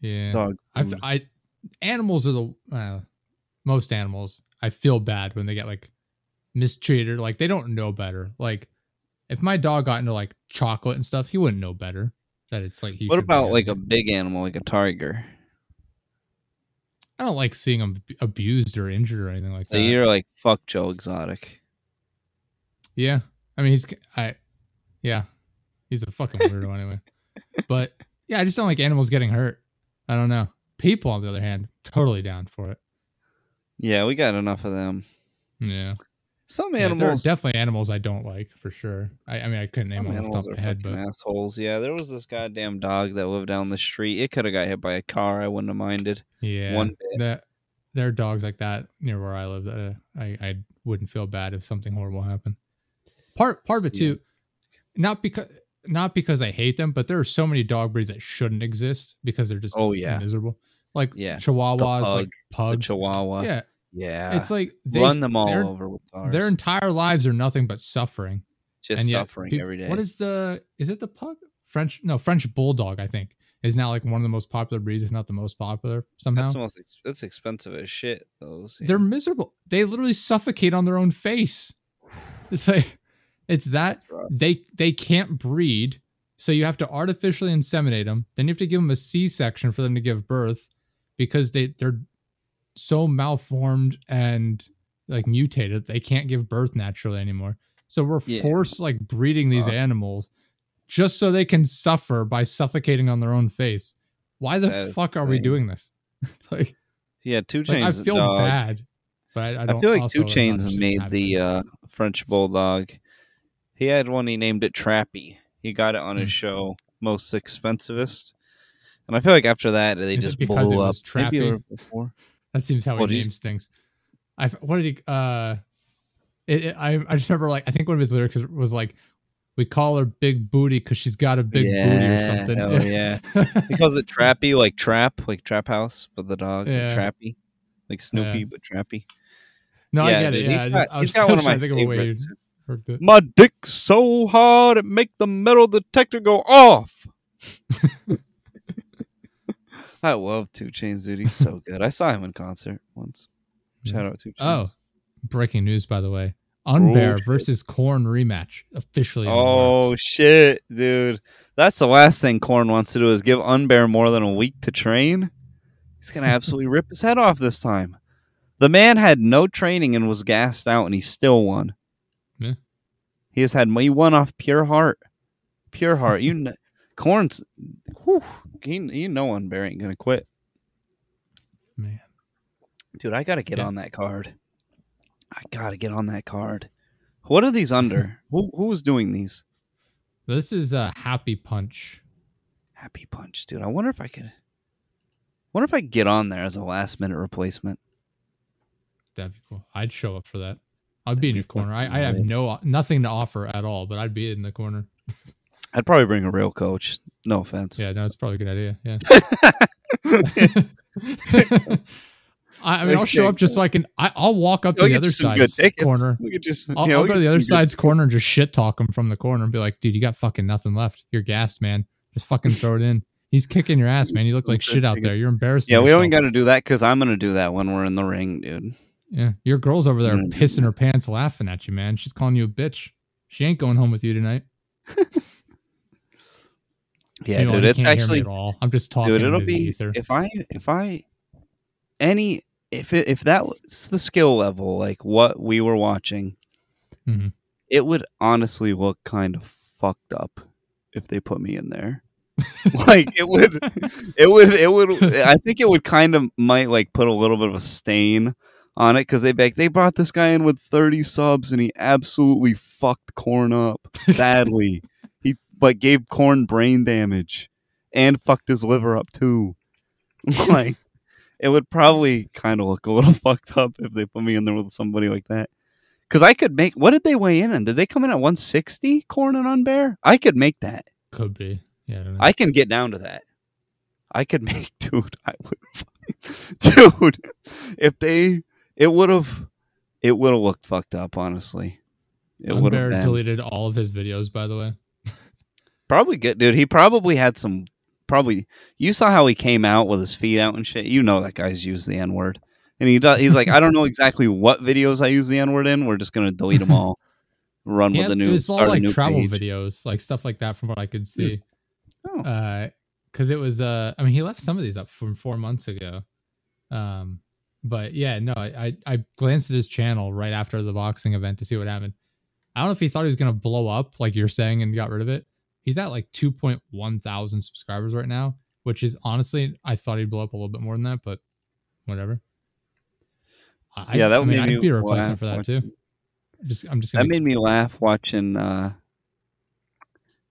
yeah, dog. I. I animals are the uh, most animals. I feel bad when they get like mistreated. Like they don't know better. Like if my dog got into like chocolate and stuff, he wouldn't know better. That it's like he. what about like a big animal, like a tiger? I don't like seeing them abused or injured or anything like So that. you're like, fuck Joe Exotic. Yeah, I mean he's I, yeah, he's a fucking weirdo anyway. But yeah, I just don't like animals getting hurt. I don't know. People, on the other hand, totally down for it. Yeah, we got enough of them. Yeah, Some Yeah, there are animals, definitely animals I don't like for sure. I, I mean, I couldn't name them off the top of my head, but assholes. Yeah, there was this goddamn dog that lived down the street. It could have got hit by a car. I wouldn't have minded. yeah, one bit. that there are dogs like that near where I live. That uh, I I wouldn't feel bad if something horrible happened. Part part of it Yeah. Not because not because I hate them, but there are so many dog breeds that shouldn't exist because they're just Oh, yeah. miserable. Like Yeah. Chihuahuas, pug, like The pugs. Chihuahua. Yeah, yeah. it's like they run them all over with cars. Their entire lives are nothing but suffering. just and suffering peop- every day. What is the? Is it the pug? French? No, French bulldog. I think is now like one of the most popular breeds. If not the most popular somehow. That's most. Ex- that's expensive as shit. Those. yeah. They're miserable. They literally suffocate on their own face. It's like it's that they they can't breed, so you have to artificially inseminate them. Then you have to give them a C section for them to give birth because they they're so malformed and like mutated they can't give birth naturally anymore. So we're Yeah. forced like breeding these Fuck. animals just so they can suffer by suffocating on their own face. Why the fuck are we doing this? like, Yeah, Two like, Chains. I feel dog. bad, but I, I. I feel like 2 Chainz made the uh, French bulldog. He had one. He named it Trappy. He got it on his Hmm. show, most expensivest. And I feel like after that, they Is just because blew it up. was Maybe Trappy? or before. That seems how he What you- names things. I what did he? Uh, it, it- I I just remember like I think one of his lyrics was like, "We call her Big Booty because she's got a big booty or something." hell yeah. He calls it Trappy, like trap, like trap house, but the dog, Yeah. Trappy, like Snoopy, Yeah. but Trappy. no, I Yeah, get it. dude, Yeah, he's I, got- just, I was he's got one of my to think of a way favorites. Worked it. My dick's so hard it make the metal detector go off. I love 2 Chainz, dude. He's so good. I saw him in concert once. Shout out Two Oh, Chains. breaking news by the way: Unbear shit. versus Corn rematch officially. Oh shit, dude. That's the last thing Corn wants to do is give Unbear more than a week to train. He's gonna absolutely rip his head off this time. The man had no training and was gassed out, and he still won. Yeah. He has had he won off pure heart, pure heart. You, kn- Corn's, whew, he, you know Unbear ain't gonna quit, man. dude. I gotta get Yeah. on that card. I gotta get on that card. What are these under? who who was doing these? This is a happy punch. Happy Punch, dude. I wonder if I could. Wonder if I could get on there as a last minute replacement. That'd be cool. I'd show up for that. I'd be in your corner. I, I have no nothing to offer at all, but I'd be in the corner. I'd probably bring a real coach. No offense. Yeah, no, it's probably a good idea. Yeah. I, I mean, I'll show up just so I can. I, I'll walk up to the other you some good side's corner. just. I'll, yeah, I'll go to the other side's corner and just shit talk him from the corner and be like, "Dude, you got fucking nothing left. You're gassed, man. Just fucking throw it in." He's kicking your ass, man. You look like shit out there. You're embarrassing. Yeah, we yourself. only got to do that because I'm gonna do that when we're in the ring, dude. Yeah, your girl's over there Mm. pissing her pants, laughing at you, man. She's calling you a bitch. She ain't going home with you tonight. Yeah, You know, dude. It's can't hear me actually. I'm just talking dude. It'll be ether. if I if I any if it, if that was the skill level like what we were watching, Mhm. it would honestly look kind of fucked up if they put me in there. like it would, it would, it would. I think it would kind of might like put a little bit of a stain on it because they they brought this guy in with 30 subs and he absolutely fucked corn up badly. he like gave corn brain damage and fucked his liver up too. like it would probably kind of look a little fucked up if they put me in there with somebody like that. Because I could make. What did they weigh in? And did they come in at 160 corn and unbear? I could make that. Could be. Yeah. I, don't know. I can get down to that. I could make, dude. I would, dude. If they, it would have, it would have looked fucked up. Honestly, it would have been deleted all of his videos, by the way. probably good, dude. He probably had some. Probably you saw how he came out with his feet out and shit. You know that guy's used the n word, and he does. He's like, I don't know exactly what videos I use the n word in. We're just gonna delete them all. Run Yeah, with the new. was all like travel page. videos, like stuff like that, from what I could see. Oh. because it was uh i mean he left some of these up from four months ago um but yeah no I, I glanced at his channel right after the boxing event to see what happened. I don't know if he thought he was gonna blow up like you're saying and got rid of it. He's at like 2.1 thousand subscribers right now which is honestly i thought he'd blow up a little bit more than that but whatever. I, Yeah, that I mean, i'd be a replacement for that watching- too. just i'm just gonna That made me laugh watching uh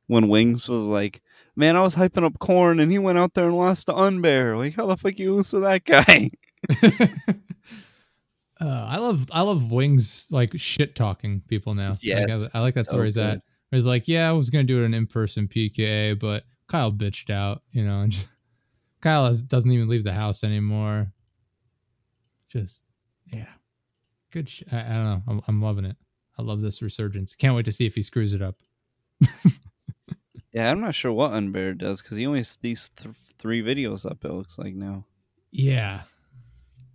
when Wings was like, "Man, I was hyping up Corn, and he went out there and lost to Unbear. Like, how the fuck you lose to that guy?" uh, I love I love Wings like shit talking people now. Like, I, I like that's so where he's good. at. Where He's like, yeah, I was gonna do it an in person PKA, but Kyle bitched out, you know, and just, Kyle has, doesn't even leave the house anymore. Just yeah, good. Sh- I, I don't know. I'm, I'm loving it. I love this resurgence. Can't wait to see if he screws it up. Yeah, I'm not sure what Unbear does because he only has these th- three videos up. It looks like now. Yeah,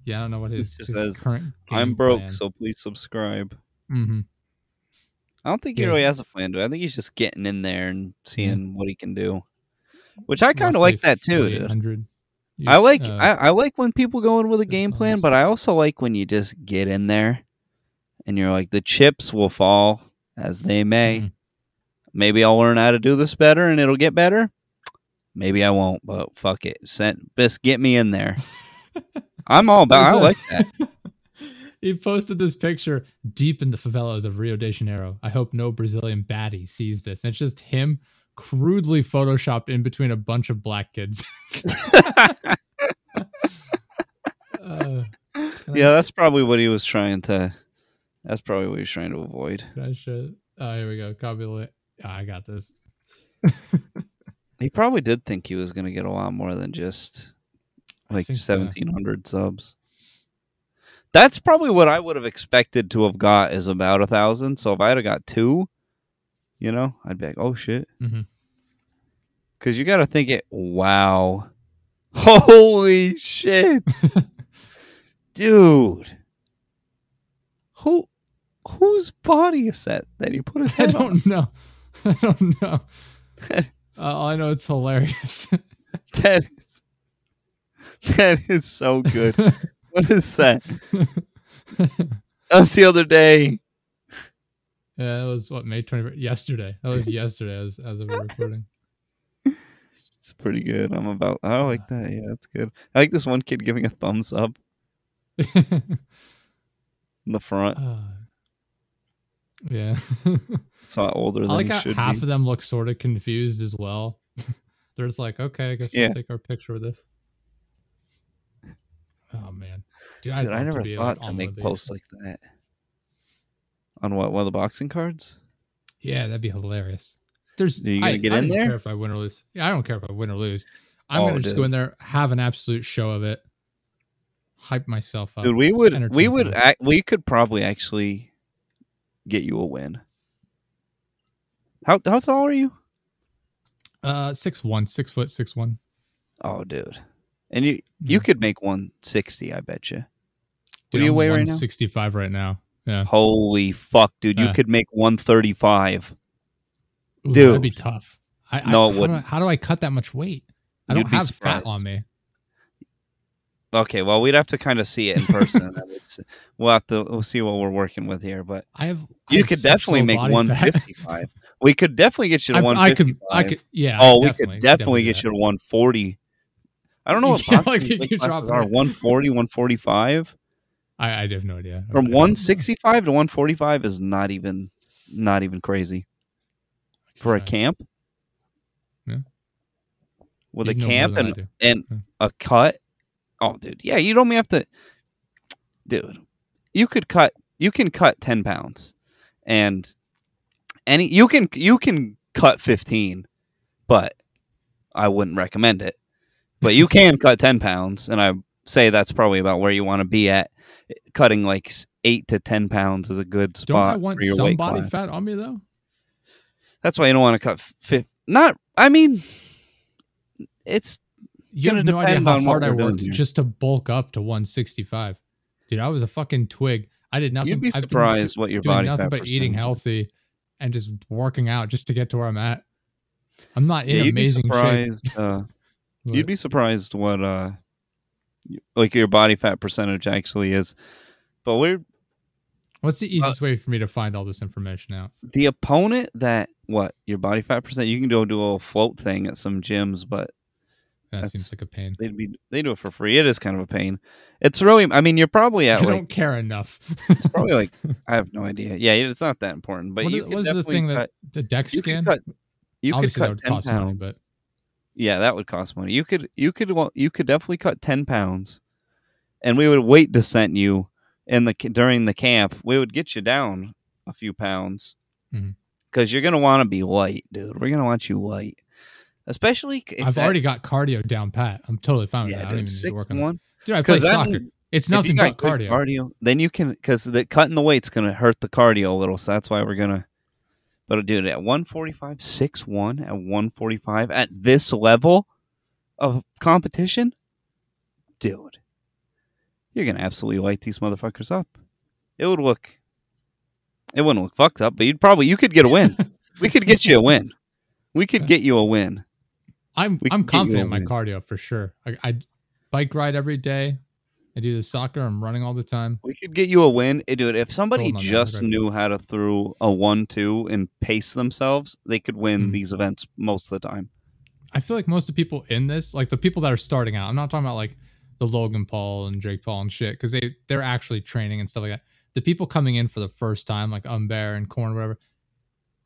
yeah. I don't know what his, just his says, current. I'm broke, so please subscribe. hmm I don't think he Yes. really has a plan, dude. I think he's just getting in there and seeing what he can do. Which I kind of like that too, dude. 800. I like Uh, I, I like when people go in with a game plan, but I also like when you just get in there and you're like the chips will fall as they may. Mhm. Maybe I'll learn how to do this better and it'll get better. Maybe I won't, but fuck it. Send just get me in there. I'm all about I like that. he posted this picture deep in the favelas of Rio de Janeiro. I hope no Brazilian baddie sees this. And it's just him crudely photoshopped in between a bunch of black kids. uh, yeah, that's probably what he was trying to that's probably what he's trying to avoid. can I show? Oh, here we go. Copy the. Ah, I got this. He probably did think he was gonna get a lot more than just like think so. seventeen hundred subs. That's probably what I would have expected to have got is about a thousand. So if I had got two, you know, I'd be like, oh shit. Mm-hmm. Cause you gotta think it wow. Holy shit. Dude. Who whose body is that that he put his I head on? don't know. I don't know. Uh, all I know it's hilarious. That that is so good. what is that? That was the other day. Yeah, that was what May twenty yesterday. That was yesterday as as of recording. It's pretty good. I'm about. I like that. Yeah, that's good. I like this one kid giving a thumbs up in the front. Uh, yeah, It's a lot older I than like how should half be. of them look sort of confused as well. They're just like, okay, I guess Yeah. we'll take our picture with this. Oh man, dude, Dude, I never be, thought like, to make posts like that. On what? One of the boxing cards? Yeah, that'd be hilarious. There's, Are you gonna I, get I in don't there? care if I win or lose. Yeah, I don't care if I win or lose. I'm Oh, gonna just dude. go in there, have an absolute show of it, hype myself up. Dude, we would. We would. Act, we could probably actually get you a win. How how tall are you? Uh, six one, six foot, six one. Oh, dude. And you you Yeah. could make 160, I bet you. What Dude, do you weigh right now? 165 right now. Yeah, Holy fuck, dude! You Yeah. could make 135. Ooh, that'd be tough. I, I, No, it how, do I, how do I cut that much weight? I You'd don't have surprised. fat on me. Okay, well, we'd have to kind of see it in person. we'll have to we'll see what we're working with here, but I have. I you have could definitely make 155. we could definitely get you to I, I 155. could. I could. Yeah. oh, we could definitely get you to 140. I don't know what Yeah, boxing like, you classes are. it. 140, 145. I, I have no idea. From 165 to 145 is not even not even crazy for a camp. Yeah. With You'd a camp and and Yeah. a cut Oh, dude. Yeah, you don't have to. Dude, you could cut. You can cut ten pounds, and any you can you can cut fifteen, but I wouldn't recommend it. But you can cut ten pounds, and I say that's probably about where you want to be at. Cutting like eight to ten pounds is a good spot. Don't I want some body class. fat on me though? That's why you don't want to cut fifth. Not. I mean, it's You have no idea depend how hard I worked just to bulk up to 165. Dude, I was a fucking twig. I did nothing. you'd be surprised what your doing body nothing but eating is. healthy and just working out just to get to where I'm at. I'm not in Yeah, you'd amazing shape. Uh, but- you'd be surprised what uh, like your body fat percentage actually is. But we're What's uh, the easiest way for me to find all this information out? the opponent that what your body fat percent. You can go do a little float thing at some gyms, but That seems like a pain. they'd be they do it for free. It is kind of a pain. It's really. I mean, you're probably I at like don't care enough. it's probably like I have no idea. Yeah, it's not that important. But what you is, what is the thing cut, that the deck you scan? could cut. You Obviously, could that cut would 10 cost money, but- yeah, that would cost money. You could you could well, you could definitely cut ten pounds, and we would weight descent you in the during the camp. We would get you down a few pounds mm-hmm. because you're gonna want to be light, dude. We're gonna want you light, especially. if I've already got cardio down pat. I'm totally fine with yeah, that. I don't dude, even need to work on one. Dude, I play that soccer. means- It's nothing but good cardio. Then you can because the cutting the weight's gonna hurt the cardio a little. So that's why we're gonna. But dude, at 145, 6'1", at 145, at this level of competition, dude, you're gonna absolutely light these motherfuckers up. It would look, it wouldn't look fucked up, but you'd probably you could get a win. we could get you a win. We could get you a win. I'm We I'm can confident in my win. cardio for sure. I, I bike ride every day. I do the soccer. I'm running all the time. We could get you a win, Eh, dude. If somebody on, just man. knew how to throw a one-two and pace themselves, they could win Mhm. these events most of the time. I feel like most of the people in this, like the people that are starting out, I'm not talking about like the Logan Paul and Drake Paul and shit, because they they're actually training and stuff like that. The people coming in for the first time, like Umbear and Corn, whatever,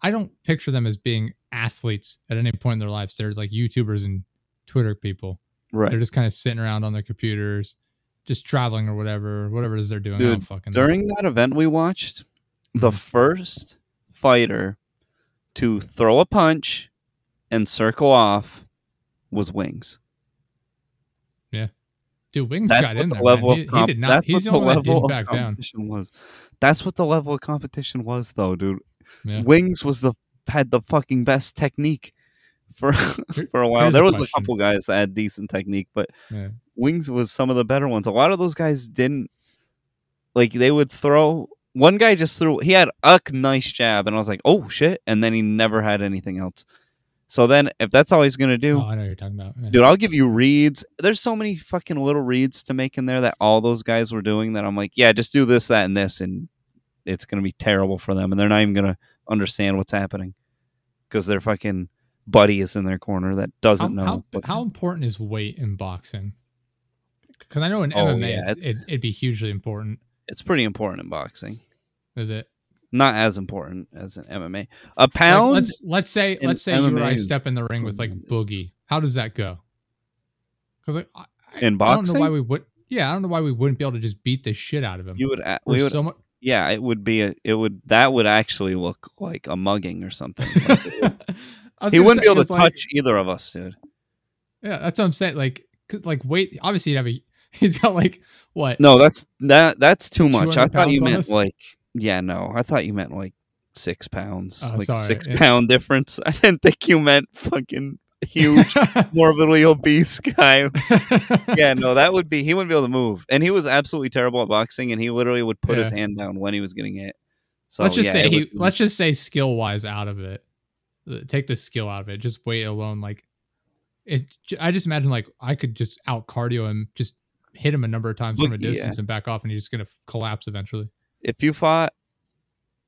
I don't picture them as being athletes at any point in their lives. They're like YouTubers and Twitter people. Right. They're just kind of sitting around on their computers, just traveling or whatever, whatever it is they're doing. Dude, fucking know. During that event we watched, the Mhm. first fighter to throw a punch and circle off was Wings. Yeah. Dude, Wings That's got in the there. level. He, of he did not. that's He's the what only that level didn't of back down. competition was. That's what the level of competition was, though, dude. Yeah. Wings was the had the fucking best technique for for a while. here's There a was a couple guys that had decent technique, but Yeah. Wings was some of the better ones. A lot of those guys didn't like they would throw one guy just threw he had a nice jab and I was like, "Oh shit." And then he never had anything else. So then if that's all he's going to do, Oh, I know you're talking about. Dude, I'll give you reads. There's so many fucking little reads to make in there that all those guys were doing that I'm like, "Yeah, just do this that and this and it's going to be terrible for them and they're not even going to understand what's happening because their fucking buddy is in their corner that doesn't know. how, but- how important is weight in boxing? Because I know in Oh, MMA yeah, it's, it, it'd be hugely important. it's pretty important in boxing. Is it? not as important as an MMA. A Like, pound, let's let's say let's say you or I step in the ring with like. Boogie. How does that go? Because like I, In I don't boxing? know why we would. Yeah, I don't know why we wouldn't be able to just beat the shit out of him. you would, We're we would, so much. yeah, it would be a, it would that would actually look like a mugging or something. Like, he wouldn't say, be able to like- touch either of us, dude. Yeah, that's what I'm saying. Like, cause like weight. Obviously, you'd have a. He's got like what? No, that's that that's too much. I thought you meant us? like yeah, no, I thought you meant like six pounds, Oh, like sorry. six Yeah. pound difference. I didn't think you meant fucking huge, morbidly obese guy. yeah, no, that would be he wouldn't be able to move, and he was absolutely terrible at boxing, and he literally would put his hand down when he was getting hit. So let's just yeah, say he. would Let's just say skill wise out of it. Uh, Take the skill out of it. Just weight alone. Like, it. I just imagine like I could just out cardio him, just hit him a number of times from a Look, yeah. distance and back off, and he's just gonna f- collapse eventually. if you fought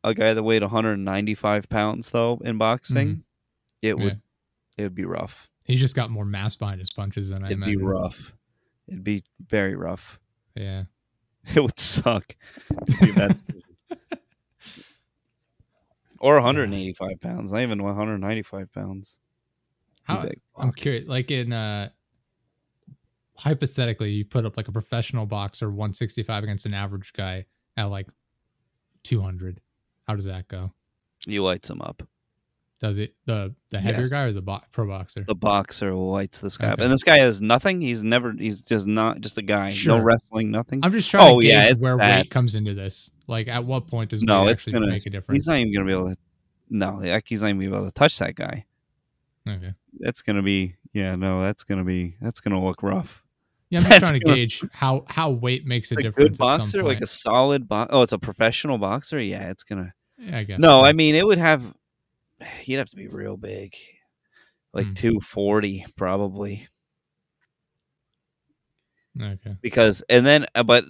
a guy that weighed 195 pounds though in boxing, it Mm-hmm. Yeah. would it would be rough. He's just got more mass behind his punches than I It'd be rough. It'd be very rough. Yeah. It would suck. to or 185 pounds, not even 195 pounds. How. I'm curious. Like in uh, hypothetically, you put up like a professional boxer 165 against an average guy at like 200. How does that go? You lights him up. Does it the the heavier Yes. guy or the bo- pro boxer? The boxer lights this guy up, and this guy has nothing. He's never. He's just not just a guy. Sure. No wrestling. Nothing. I'm just trying Oh, to gauge yeah, where bad. weight comes into this. Like, at what point does No, weight actually gonna- make a difference? He's not even gonna be able to. No, like, he's not even gonna be able to touch that guy. okay. That's gonna be. Yeah, no, that's gonna be. That's gonna look rough. Yeah, I'm just That's trying to gonna- gauge how how weight makes a a good difference. some boxer, like a solid box. Oh, it's a professional boxer. Yeah, it's gonna. Yeah, I guess. No, so. I mean it would have. He'd have to be real big, like two forty probably. okay. because and then uh, but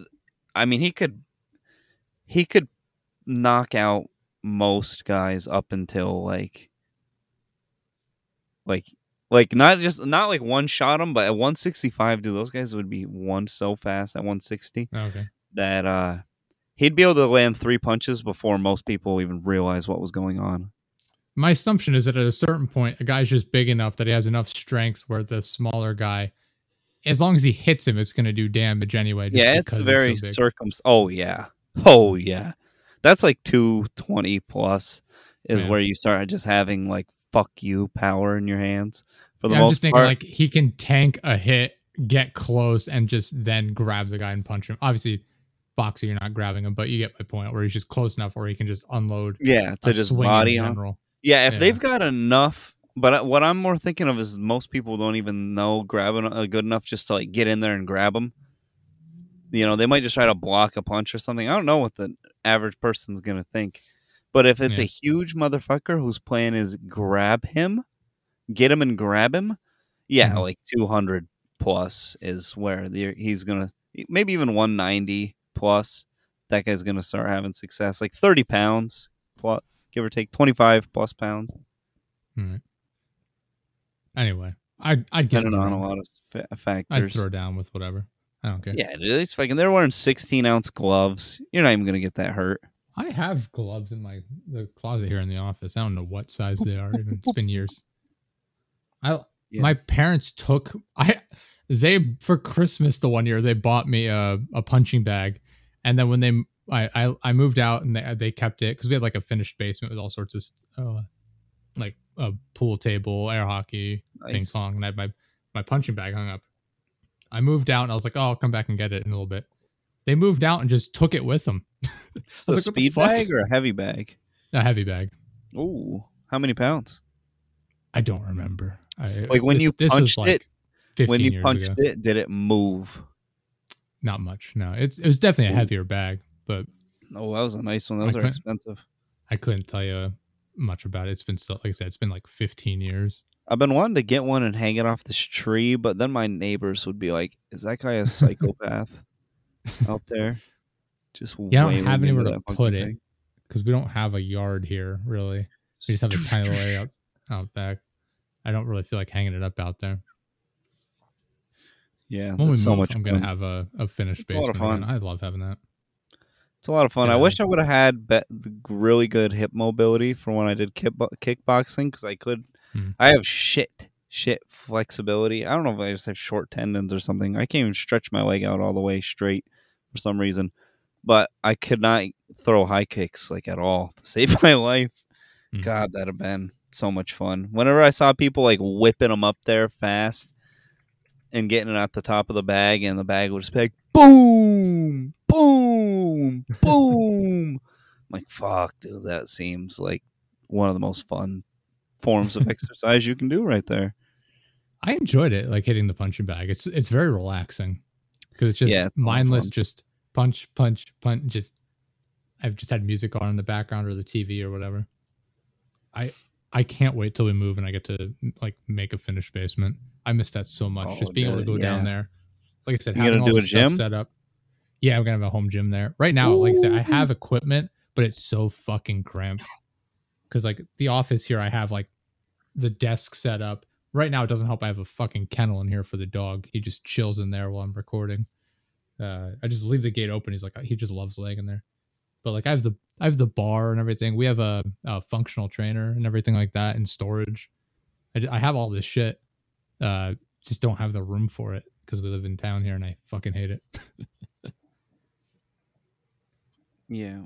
I mean he could he could knock out most guys up until like like like not just not like one shot them but at 165 dude those guys would be one so fast at 160 Okay. that uh he'd be able to land three punches before most people even realize what was going on My assumption is that at a certain point, a guy's just big enough that he has enough strength where the smaller guy, as long as he hits him, it's going to do damage anyway. just yeah it's very so circum oh yeah oh yeah that's like 220 plus is Yeah. where you start just having like fuck you power in your hands for the Yeah, I'm most just thinking part like he can tank a hit, get close, and just then grab the guy and punch him. Obviously, boxer, you're not grabbing him, but you get my point. Where he's just close enough where he can just unload yeah to just body in general. yeah if Yeah. they've got enough but uh, what i'm more thinking of is most people don't even know grabbing a good enough just to like get in there and grab them you know they might just try to block a punch or something i don't know what the average person's gonna think but if it's Yeah. a huge motherfucker whose plan is grab him get him and grab him yeah Mhm. like 200 plus is where the, he's gonna maybe even 190 plus that guy's gonna start having success like 30 pounds plus give or take 25 plus pounds Anyway, I'd I'd get depending on a lot of fa- I'd factors throw down with whatever. I don't care. yeah dude, it's fucking they're wearing 16 ounce gloves you're not even gonna get that hurt I have gloves in my the closet here in the office. I don't know what size they are. Even it's been years. I Yeah. my parents took I they for Christmas the one year they bought me a, a punching bag, and then when they I I, I moved out and they they kept it because we had like a finished basement with all sorts of uh, like a pool table, air hockey, ping pong, and I had my my punching bag hung up. I moved out and I was like, oh, I'll come back and get it in a little bit. They moved out and just took it with them. I So a like, what speed bag or a heavy bag A heavy bag. Ooh, how many pounds I don't remember. I, Like, when this- you this punched like it- 15 when you punched ago. it did it move Not much. No, it's it was definitely a Ooh. heavier bag, but oh that was a nice one those I are expensive I couldn't tell you much about it. It's been so, like I said, it's been like 15 years. I've been wanting to get one and hang it off this tree, but then my neighbors would be like, "Is that guy a psychopath out there?" Just Yeah, I don't have anywhere to put it. because we don't have a yard here really. We just have a tiny little area out, out back. I don't really feel like hanging it up out there. Yeah, When we that's so move, much I'm gonna have a, a finished It's a basement. again. fun. I love having that. It's a lot of fun. I wish I would have had be- the really good hip mobility for when I did kick- kickboxing because I could. Hmm. I have shit, shit flexibility. I don't know if I just have short tendons or something. I can't even stretch my leg out all the way straight for some reason. But I could not throw high kicks like at all to save my life. Hmm. God, that'd have been so much fun. Whenever I saw people like whipping them up there fast and getting it at the top of the bag, and the bag would just be like boom, boom, boom. I'm like, fuck, dude, that seems like one of the most fun forms of exercise you can do right there. I enjoyed it, like hitting the punching bag. It's it's very relaxing because it's just Yeah, it's a lot of mindless. Just punch, punch, punch. Just I've just had music on in the background or the TV or whatever. I I can't wait till we move and I get to like make a finished basement. I miss that so much. Oh, just being able to dude, go down there. Like I said, You having all this stuff set up. Yeah, we're gonna have a home gym there. Right now, like I said, I have equipment, but it's so fucking cramped. Cause like the office here, I have like the desk set up. Right now, it doesn't help. I have a fucking kennel in here for the dog. He just chills in there while I'm recording. Uh, I just leave the gate open. He's like, he just loves laying in there. But like, I have the I have the bar and everything. We have a, a functional trainer and everything like that, and storage. I, I have all this shit. Uh, just don't have the room for it because we live in town here and I fucking hate it. Yeah.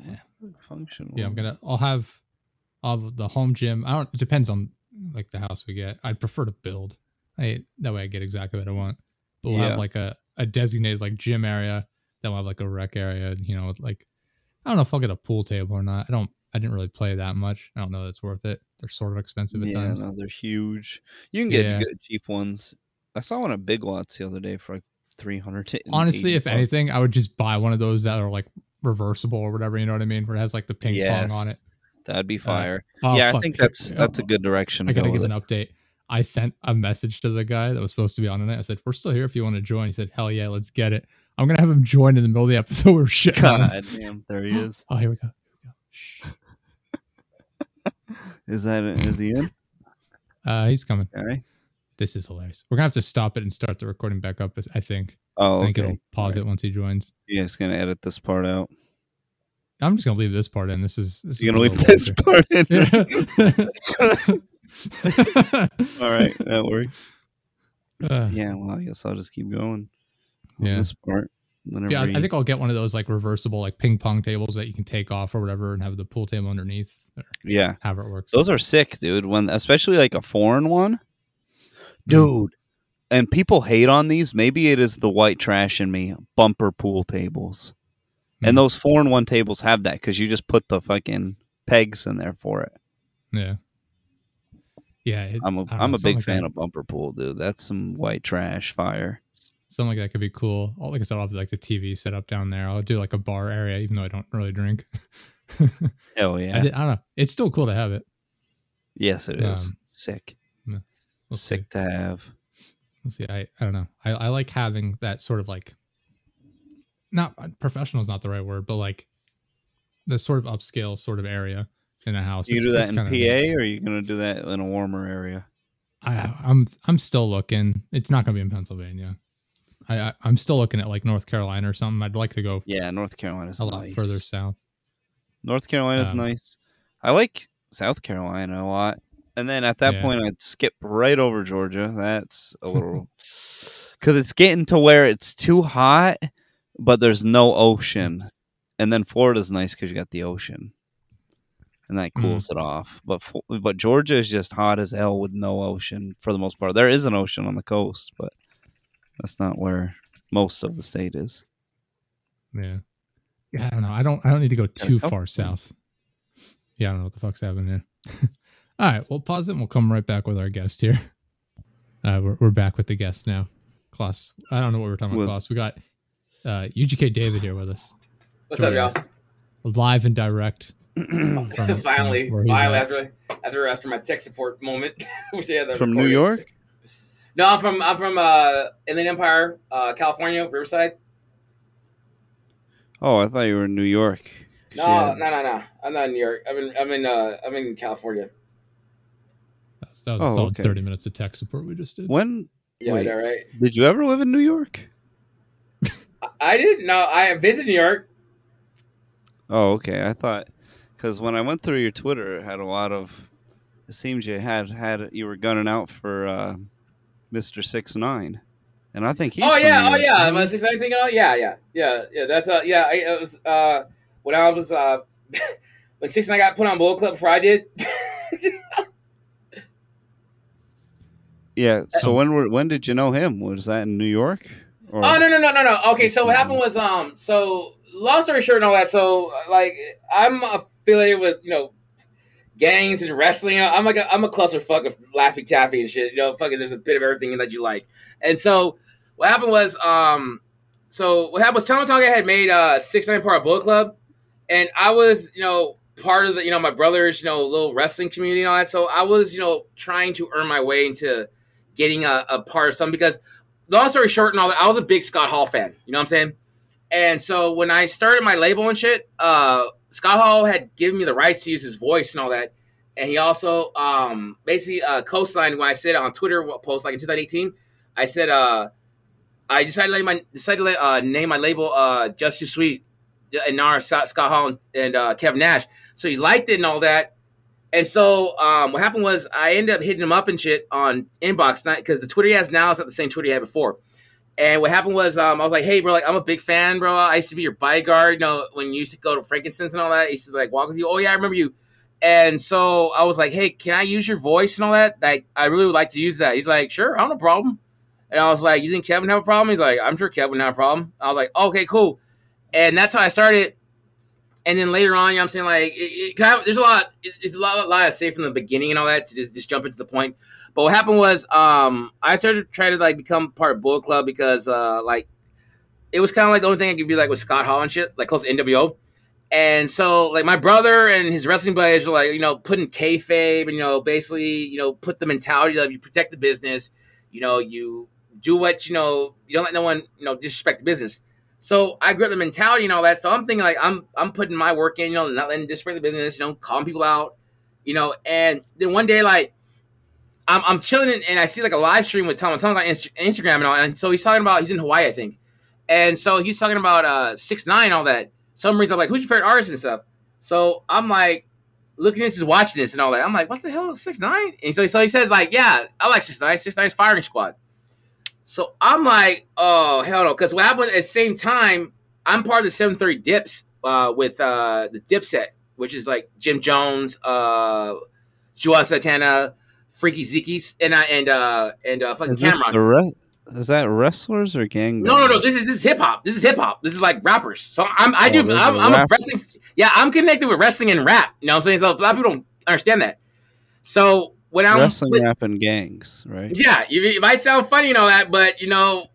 functional. yeah, I'm gonna. I'll have, I'll have the home gym. I don't. It depends on like the house we get. I'd prefer to build. I that way I get exactly what I want. But we'll Yeah. have like a a designated like gym area. Then we'll have like a rec area. You know, with like I don't know if I'll get a pool table or not. I don't. I didn't really play that much. I don't know that it's worth it. They're sort of expensive at yeah, times. no, they're huge. You can get Yeah. good cheap ones. I saw one at Big Lots the other day for like three hundred. Honestly, if anything, I would just buy one of those that are like reversible or whatever. You know what I mean? Where it has like the ping Yes. pong on it. that'd be uh, fire. Oh, yeah, I think that's that's a good direction. To I gotta go give an update. I sent a message to the guy that was supposed to be on tonight. I said, "We're still here if you want to join." He said, "Hell yeah, let's get it." I'm gonna have him join in the middle of the episode. We're shit. God damn, there he is. Oh, here we go. Here we go. Is that is he in? Uh, he's coming. All right. This is hilarious. We're gonna have to stop it and start the recording back up. I think. Oh, I think it'll okay. pause it once he joins. Yeah, it's gonna edit this part out. I'm just gonna leave this part in. This is. This You're is gonna leave this part in. All right, that works. Uh, Yeah, well, I guess I'll just keep going. Yeah. this part. Yeah, I think I'll get one of those like reversible like ping pong tables that you can take off or whatever and have the pool table underneath. Or yeah, however it works. those are sick, dude. When especially like a foreign one, Mm. dude. And people hate on these. Maybe it is the white trash in me. Bumper pool tables, Mm. and those foreign one tables have that because you just put the fucking pegs in there for it. Yeah. Yeah. it- I'm a I know, a big like fan that- of bumper pool, dude. That's some white trash fire. Something like that could be cool. Like I said, I'll have like the TV set up down there. I'll do like a bar area, even though I don't really drink. Hell I, yeah! did, I don't know. It's still cool to have it. yes, it is Um, sick. We'll sick see. to have. We'll see. I, I don't know. I, I like having that sort of like, not professional is not the right word, but like the sort of upscale sort of area in a house. You It's- do that in PA, or are you gonna do that in a warmer area? I, I'm I'm still looking. It's not going to be in Pennsylvania. I, I I'm still looking at like North Carolina or something. I'd like to go Yeah, North Carolina's a lot nice. further south. North Carolina's Um, nice. I like South Carolina a lot. And then at that Yeah. point, I'd skip right over Georgia. That's a little because it's getting to where it's too hot, but there's no ocean. And then Florida's nice because you got the ocean, and that Mm. cools it off. But but Georgia is just hot as hell with no ocean for the most part. There is an ocean on the coast, but that's not where most of the state is. Yeah. Yeah, I don't know. I don't I don't need to go too far them. south. Yeah, I don't know what the fuck's happening here. All right, we'll pause it and we'll come right back with our guest here. Uh, we're, we're back with the guest now. Klaus, I don't know what we're talking about, Klaus. We got uh, UGK David here with us. What's up, y'all? Us Live and direct. From- finally, from where he's finally, after after after my tech support moment, which they had that From New. York? No, I'm from I'm from uh, Inland Empire, uh, California, Riverside. Oh, I thought you were in New York. No, you had- no, no, no. I'm not in New York. I'm in I'm in uh, I'm in California. That was, that was Oh, a solid okay. 30 minutes of tech support we just did. When Yeah, Wait. I know, right? did you ever live in New York? I, I didn't know. I visited New York. Oh, okay. I thought because when I went through your Twitter, it had a lot of. It seems you had had you were gunning out for uh, Mister Six Nine, and I think he's. oh yeah, oh yeah. Am I six nine thinking? Oh yeah, yeah, yeah, yeah. That's uh, yeah. I, it was uh, when I was uh, when six nine got put on Bull Club before I did. Yeah. So when were when did you know him? Was that in New York? Or, Oh no no no no no. Okay, so what happened was um so long story short and all that. So like I'm affiliated with you know gangs and wrestling. I'm like a, I'm a clusterfuck of Laffy Taffy and shit. You know, fucking there's a bit of everything that you like. And so what happened was um so what happened was Tama Tonga had made a six nine part Bullet Club, and I was you know part of the you know my brother's you know little wrestling community and all that. So I was you know trying to earn my way into getting a, a part of something because long story short and all that, I was a big Scott Hall fan. You know what I'm saying? And so when I started my label and shit, uh, Scott Hall had given me the rights to use his voice and all that. And he also um, basically uh, co-signed when I said on Twitter post like in 2018. I said uh, I decided to my decided to uh, name my label uh, Just Too Sweet and now Scott, Scott Hall and, and uh, Kevin Nash. So he liked it and all that. And so um, what happened was I ended up hitting him up and shit on inbox night because the Twitter he has now is not the same Twitter he had before. And what happened was, um, I was like, "Hey, bro, like I'm a big fan, bro. I used to be your bodyguard. You know, when you used to go to Frankincense and all that, I used to like walk with you. Oh yeah, I remember you." And so I was like, "Hey, can I use your voice and all that? Like, I really would like to use that." He's like, "Sure, I don't have a problem." And I was like, "You think Kevin have a problem?" He's like, "I'm sure Kevin have a problem." I was like, "Okay, cool." And that's how I started. And then later on, you know I'm saying like, it, it, there's a lot, it's a lot, a lot I say from the beginning and all that to just, just jump into the point. But what happened was, um, I started to try to like become part of Bullet Club because, uh, like, it was kind of like the only thing I could be like with Scott Hall and shit, like close to NWO. And so, like, my brother and his wrestling buddies were like, you know, putting kayfabe and, you know, basically, you know, put the mentality of you protect the business, you know, you do what, you know, you don't let no one, you know, disrespect the business. So I grew up the mentality and all that. So I'm thinking like I'm I'm putting my work in, you know, not letting disrespect the business, you know, calling people out, you know. And then one day, like I'm I'm chilling and I see like a live stream with Tom. Tom on Instagram and all. And so he's talking about he's in Hawaii, I think. And so he's talking about uh six nine all that. Some reason I'm like, who's your favorite artist and stuff. So I'm like looking at this, watching this and all that. I'm like, what the hell is six nine? And so so he says like, yeah, I like six nine. Six nine's firing squad. So I'm like, oh hell no, because what happened at the same time, I'm part of the 730 Dips uh, with uh, the Dipset, which is like Jim Jones, uh, Juelz Santana, Freaky Zeke's, and I and uh and uh fucking Is, Cam'ron. re- is that wrestlers or gang? No, no, no. This is this is hip hop. This is hip hop. This is like rappers. So I'm I Oh, do I'm, is I'm a wrestling. Yeah, I'm connected with wrestling and rap. You know what I'm saying? So a lot of people don't understand that. So when I'm wrestling rap and gangs, right? yeah, you, it might sound funny and all that, but you know,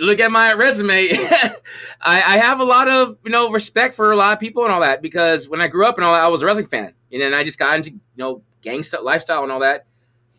look at my resume. I, I have a lot of you know respect for a lot of people and all that because when I grew up and all that, I was a wrestling fan, and then I just got into you know gangsta lifestyle and all that,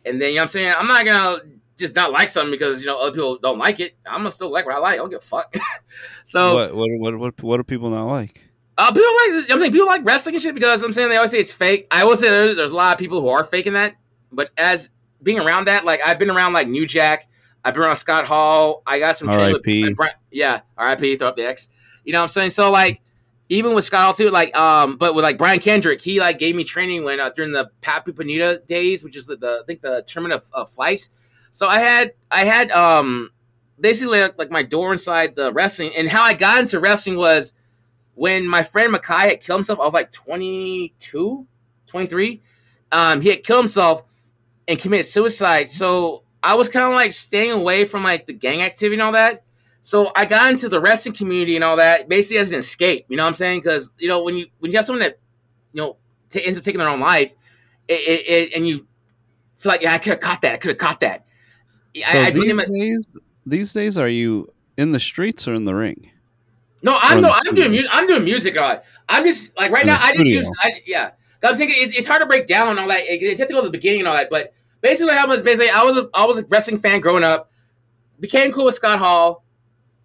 and then you know what I'm saying I'm not gonna just not like something because you know other people don't like it. I'm gonna still like what I like. I don't give a fuck. so What, what what what what do people not like? uh, people like I'm saying people like wrestling and shit because I'm saying they always say it's fake. I will say there's, there's a lot of people who are faking that, but as being around that, like I've been around like New Jack, I've been around Scott Hall. I got some training with R.I.P.. like, yeah, R.I.P. Throw up the X. You know what I'm saying? So like even with Scott Hall too, like um, but with like Brian Kendrick, he like gave me training when uh, during the Pappy Panita days, which is the, the I think the tournament of, of Fleiss. So I had I had um basically like, like my door inside the wrestling, and how I got into wrestling was when my friend Makai had killed himself. I was like 22, 23. Um, he had killed himself and committed suicide. So I was kind of like staying away from like the gang activity and all that. So I got into the wrestling community and all that basically as an escape. You know what I'm saying? Because you know when you when you have someone that you know t- ends up taking their own life, it, it, it, and you feel like yeah I could have caught that. I could have caught that. So I, I these at- days, these days, are you in the streets or in the ring? No, I'm no, I'm studio. doing music. I'm doing music. Uh, I'm just like right In now. I just use. I, yeah, I'm thinking it's, it's hard to break down and all that. You have to go to the beginning and all that. But basically, what happened was basically I was a, I was a wrestling fan growing up. Became cool with Scott Hall.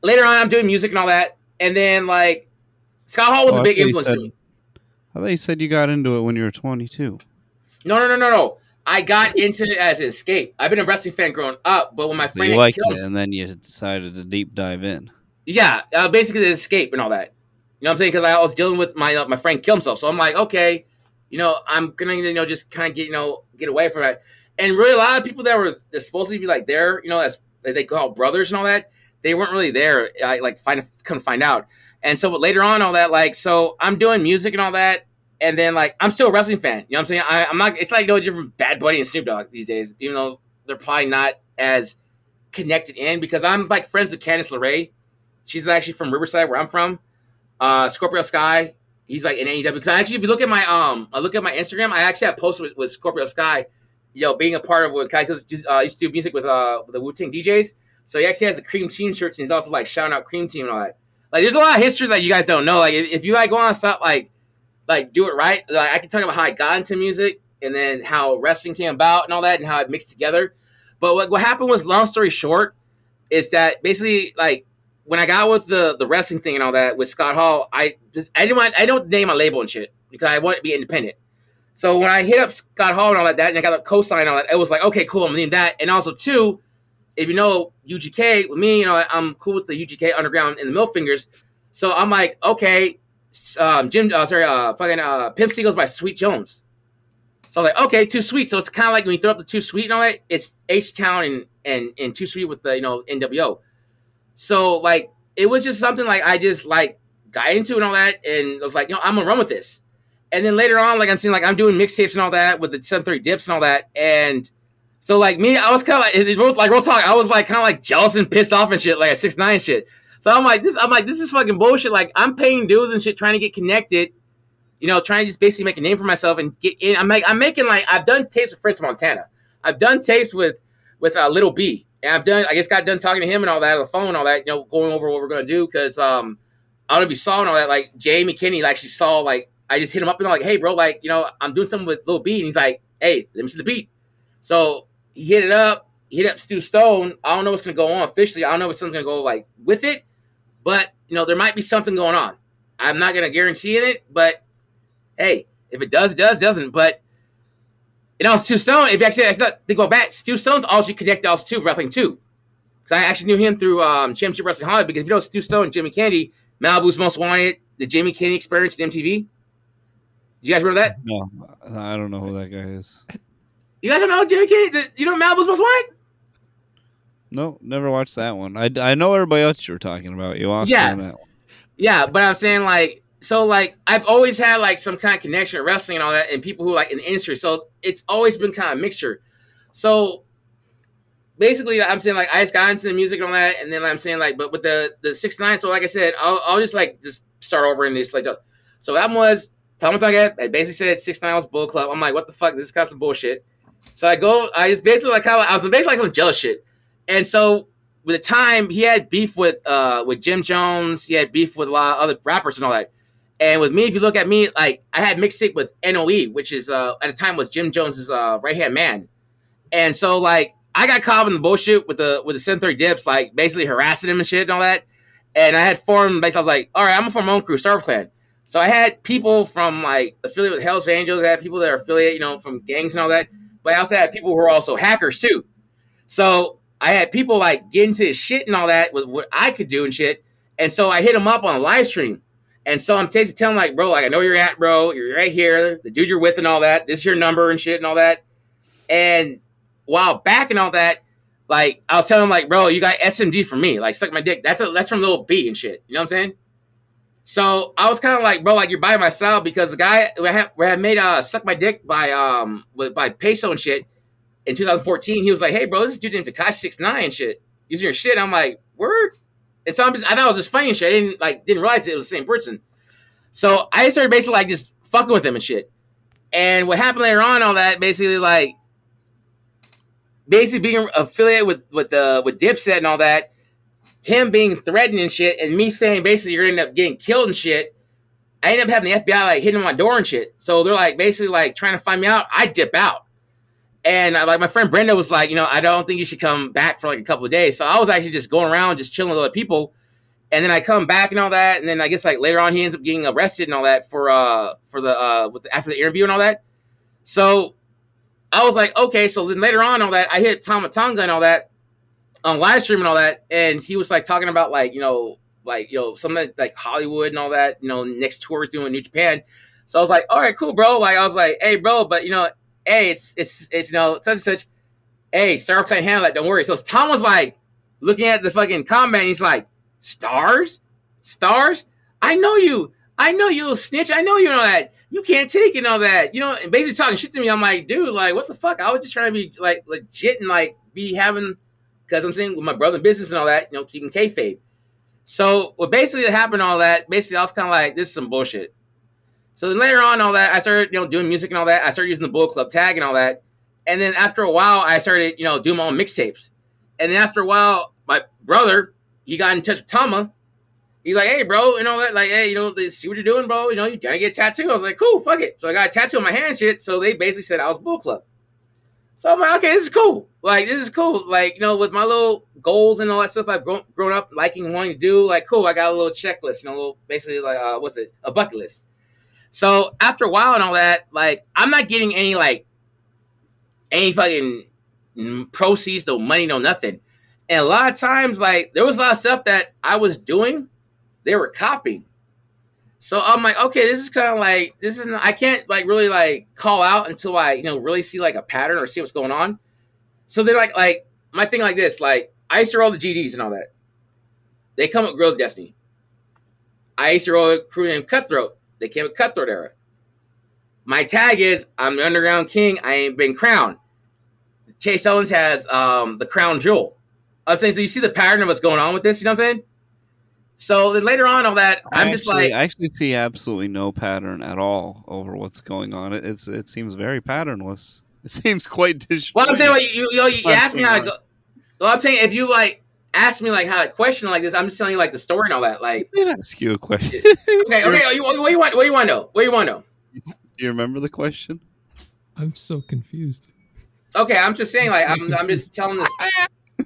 Later on, I'm doing music and all that. And then like Scott Hall was Oh, a big influence said- to me. I thought you said you got into it when you were 22. No, no, no, no, no. I got into it as an escape. I've been a wrestling fan growing up, but when my So friend liked killed it, and then you decided to deep dive in. Yeah, uh, basically the escape and all that. You know what I'm saying? Because I was dealing with my uh, my friend kill himself, so I'm like, okay, you know, I'm gonna you know just kind of get you know get away from it. And really, a lot of people that were supposed to be like there, you know, as they call brothers and all that, they weren't really there. I like find come find out. And so but later on, all that like, so I'm doing music and all that, and then like I'm still a wrestling fan. You know what I'm saying? I, I'm not. It's like no different Bad Bunny and Snoop Dogg these days, even though they're probably not as connected in because I'm like friends with Candice LeRae. She's actually from Riverside, where I'm from. Uh, Scorpio Sky, he's like in AEW. Because I actually, if you look at my um, I look at my Instagram, I actually have posted with, with Scorpio Sky, yo, being a part of what Kai uh, used to do music with uh the Wu Tang DJs. So he actually has the Cream Team shirts, and he's also like shouting out Cream Team and all that. Like, there's a lot of history that you guys don't know. Like, if, if you like go on stop like like do it right, like I can talk about how I got into music and then how wrestling came about and all that, and how it mixed together. But what what happened was, long story short, is that basically like when I got with the the wrestling thing and all that with Scott Hall, I just I didn't want I don't name my label and shit because I want to be independent. So when I hit up Scott Hall and all that, that and I got a cosign on it, it was like okay, cool, I'm name that. And also two, if you know UGK with me, you know I'm cool with the UGK Underground and the Mill Fingers. So I'm like, okay, um, Jim, uh, sorry, uh, fucking uh, Pimp goes by Sweet Jones. So I was like, okay, Too Sweet. So it's kind of like when you throw up the Too Sweet and all that, it's H Town and and and Too Sweet with the you know NWO. So like it was just something like I just like got into and all that, and I was like, you know, I'm gonna run with this. And then later on, like I'm seeing like I'm doing mixtapes and all that with the 730 dips and all that, and so like me, I was kind of like, like real talk, I was like kind of like jealous and pissed off and shit, like a six nine shit. So I'm like this, I'm like this is fucking bullshit. Like I'm paying dues and shit, trying to get connected, you know, trying to just basically make a name for myself and get in. I'm like I'm making like I've done tapes with French Montana, I've done tapes with with uh, Little B, and I've done I just got done talking to him and all that on the phone all that, you know, going over what we're gonna do because um I don't know if you saw and all that. Like Jamie Kennedy actually saw like I just hit him up and I'm like, hey bro, like you know I'm doing something with Little B, and he's like, hey, let me see the beat. So he hit it up. Hit up Stu Stone. I don't know what's gonna go on officially. I don't know if something's gonna go like with it, but you know there might be something going on. I'm not gonna guarantee it, but hey, if it does, it does, doesn't. But you know, Stu Stone. If you actually to go back, Stu Stone's also connected also to wrestling too, because I actually knew him through um, Championship Wrestling Hollywood. Because if you know Stu Stone, and Jimmy Kennedy, Malibu's Most Wanted, the Jimmy Kennedy Experience at MTV. Did you guys remember that? No, I don't know who that guy is. You guys don't know Jimmy Kennedy? You know Malibu's Most Wanted? No, never watched that one. I, I know everybody else you were talking about. You lost Yeah. that one. Yeah, but I'm saying like so like I've always had like some kind of connection with wrestling and all that, and people who like in the industry. So it's always been kind of mixture. So basically, I'm saying like I just got into the music and all that, and then I'm saying like, but with the the six nine. So like I said, I'll, I'll just like just start over and just like so that was Tama Tonga. I basically said six nine was Bullet Club. I'm like, what the fuck? This is kind of some bullshit. So I go. I just basically like kind of I was basically like some jealous shit, and so with the time he had beef with uh with Jim Jones, he had beef with a lot of other rappers and all that. And with me, if you look at me, like I had mixed it with NOE, which is uh at the time was Jim Jones's uh right hand man. And so like I got caught in the bullshit with the with the 730 dips, like basically harassing him and shit and all that. And I had formed basically I was like, all right, I'm gonna form my own crew, Starve Clan. So I had people from like affiliate with Hells Angels, I had people that are affiliate, you know, from gangs and all that. But I also had people who were also hackers too. So I had people like get into shit and all that with what I could do and shit. And so I hit him up on a live stream. And so I'm basically telling like, bro, like I know you're at, bro. You're right here. The dude you're with and all that. This is your number and shit and all that. And while back and all that, like I was telling him, like, bro, you got SMG for me. Like, suck my dick. That's a that's from Little B and shit. You know what I'm saying? So I was kind of like, bro, like you're buying my because the guy who had, made uh suck my dick by um with by peso and shit in 2014, he was like, hey, bro, this dude named Tekashi Six Nine and shit using your shit. I'm like, word. Just, I thought it was just funny and shit. I didn't like didn't realize it was the same person. So I started basically like just fucking with him and shit. And what happened later on, all that basically like basically being affiliated with with the with Dipset and all that, him being threatened and shit, and me saying basically you're gonna end up getting killed and shit. I ended up having the FBI like hitting my door and shit. So they're like basically like trying to find me out. I dip out. And uh, like my friend Brenda was like, you know, I don't think you should come back for like a couple of days. So I was actually just going around, just chilling with other people. And then I come back and all that. And then I guess like later on he ends up getting arrested and all that for uh for the uh with the, after the interview and all that. So I was like, okay. So then later on all that, I hit Tama Tonga and all that on live stream and all that, and he was like talking about like you know like you know something like Hollywood and all that. You know, next tour is doing New Japan. So I was like, all right, cool, bro. Like I was like, hey, bro, but you know, hey, it's it's it's you know such and such. Hey, Star can't handle that. Don't worry. So Tom was like looking at the fucking comment. He's like, stars, stars. I know you. I know you, little snitch. I know you know that. You can't take it and all that. You know, and basically talking shit to me. I'm like, dude, like, what the fuck? I was just trying to be like legit and like be having, because I'm saying with my brother in business and all that, you know, keeping kayfabe. So what basically happened, all that, basically I was kind of like, this is some bullshit. So then later on, all that, I started, you know, doing music and all that. I started using the Bullet Club tag and all that. And then after a while, I started, you know, doing my own mixtapes. And then after a while, my brother, he got in touch with Tama. He's like, hey, bro, you know what? Like, hey, you know, see what you're doing, bro. You know, you gotta get a tattoo. I was like, cool, fuck it. So I got a tattoo on my hand shit. So they basically said I was Bullet Club. So I'm like, okay, this is cool. Like, this is cool. Like, you know, with my little goals and all that stuff I've grown, grown up liking wanting to do, like, cool, I got a little checklist, you know, little, basically, like, uh, what's it? A bucket list. So after a while and all that, like, I'm not getting any, like, any fucking proceeds, no money, no nothing. And a lot of times, like, there was a lot of stuff that I was doing, they were copying. So I'm like, okay, this is kind of like this is I can't like really like call out until I you know really see like a pattern or see what's going on. So they're like like my thing like this, like I used to roll the GDs and all that. They come with Girls Destiny. I used to roll a crew named Cutthroat. They came with Cutthroat era. My tag is I'm the Underground King. I ain't been crowned. Chase Owens has um, the crown jewel. I'm saying, so you see the pattern of what's going on with this. You know what I'm saying? So then later on, all that I'm I just like, I actually see absolutely no pattern at all over what's going on. It, it's it seems very patternless. It seems quite disjointed. well, I'm saying, like, you, you, you, you asked me how going go. Well, I'm saying if you like ask me like how a question like this, I'm just telling you like the story and all that. Like, I did ask you a question. okay, okay, you, what do you want? What do you want to know? What do you want to know? Do you remember the question? I'm so confused. Okay, I'm just saying, like, I'm, I'm just telling this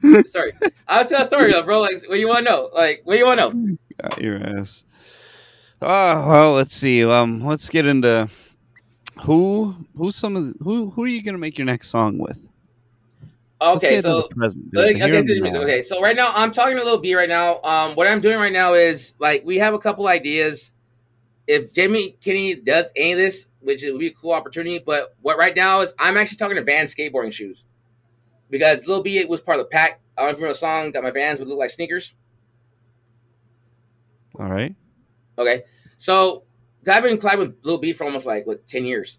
sorry, I'll tell a story, though, bro. Like, what do you want to know? Like, what do you want to know? Got your ass. Oh well, let's see. Um, let's get into who who's some of the, who who are you gonna make your next song with? Let's Okay, so present, dude, Okay, okay, here to the and music. okay, so right now I'm talking to Lil B right now. Um, what I'm doing right now is like we have a couple ideas. If Jamie Kennedy does any of this, which would be a cool opportunity, but what right now is I'm actually talking to Van skateboarding shoes because Lil B was part of the pack. I don't know if you remember the song that my Vans would look like sneakers. All right. Okay, so I've been collabing with Lil B for almost like what ten years,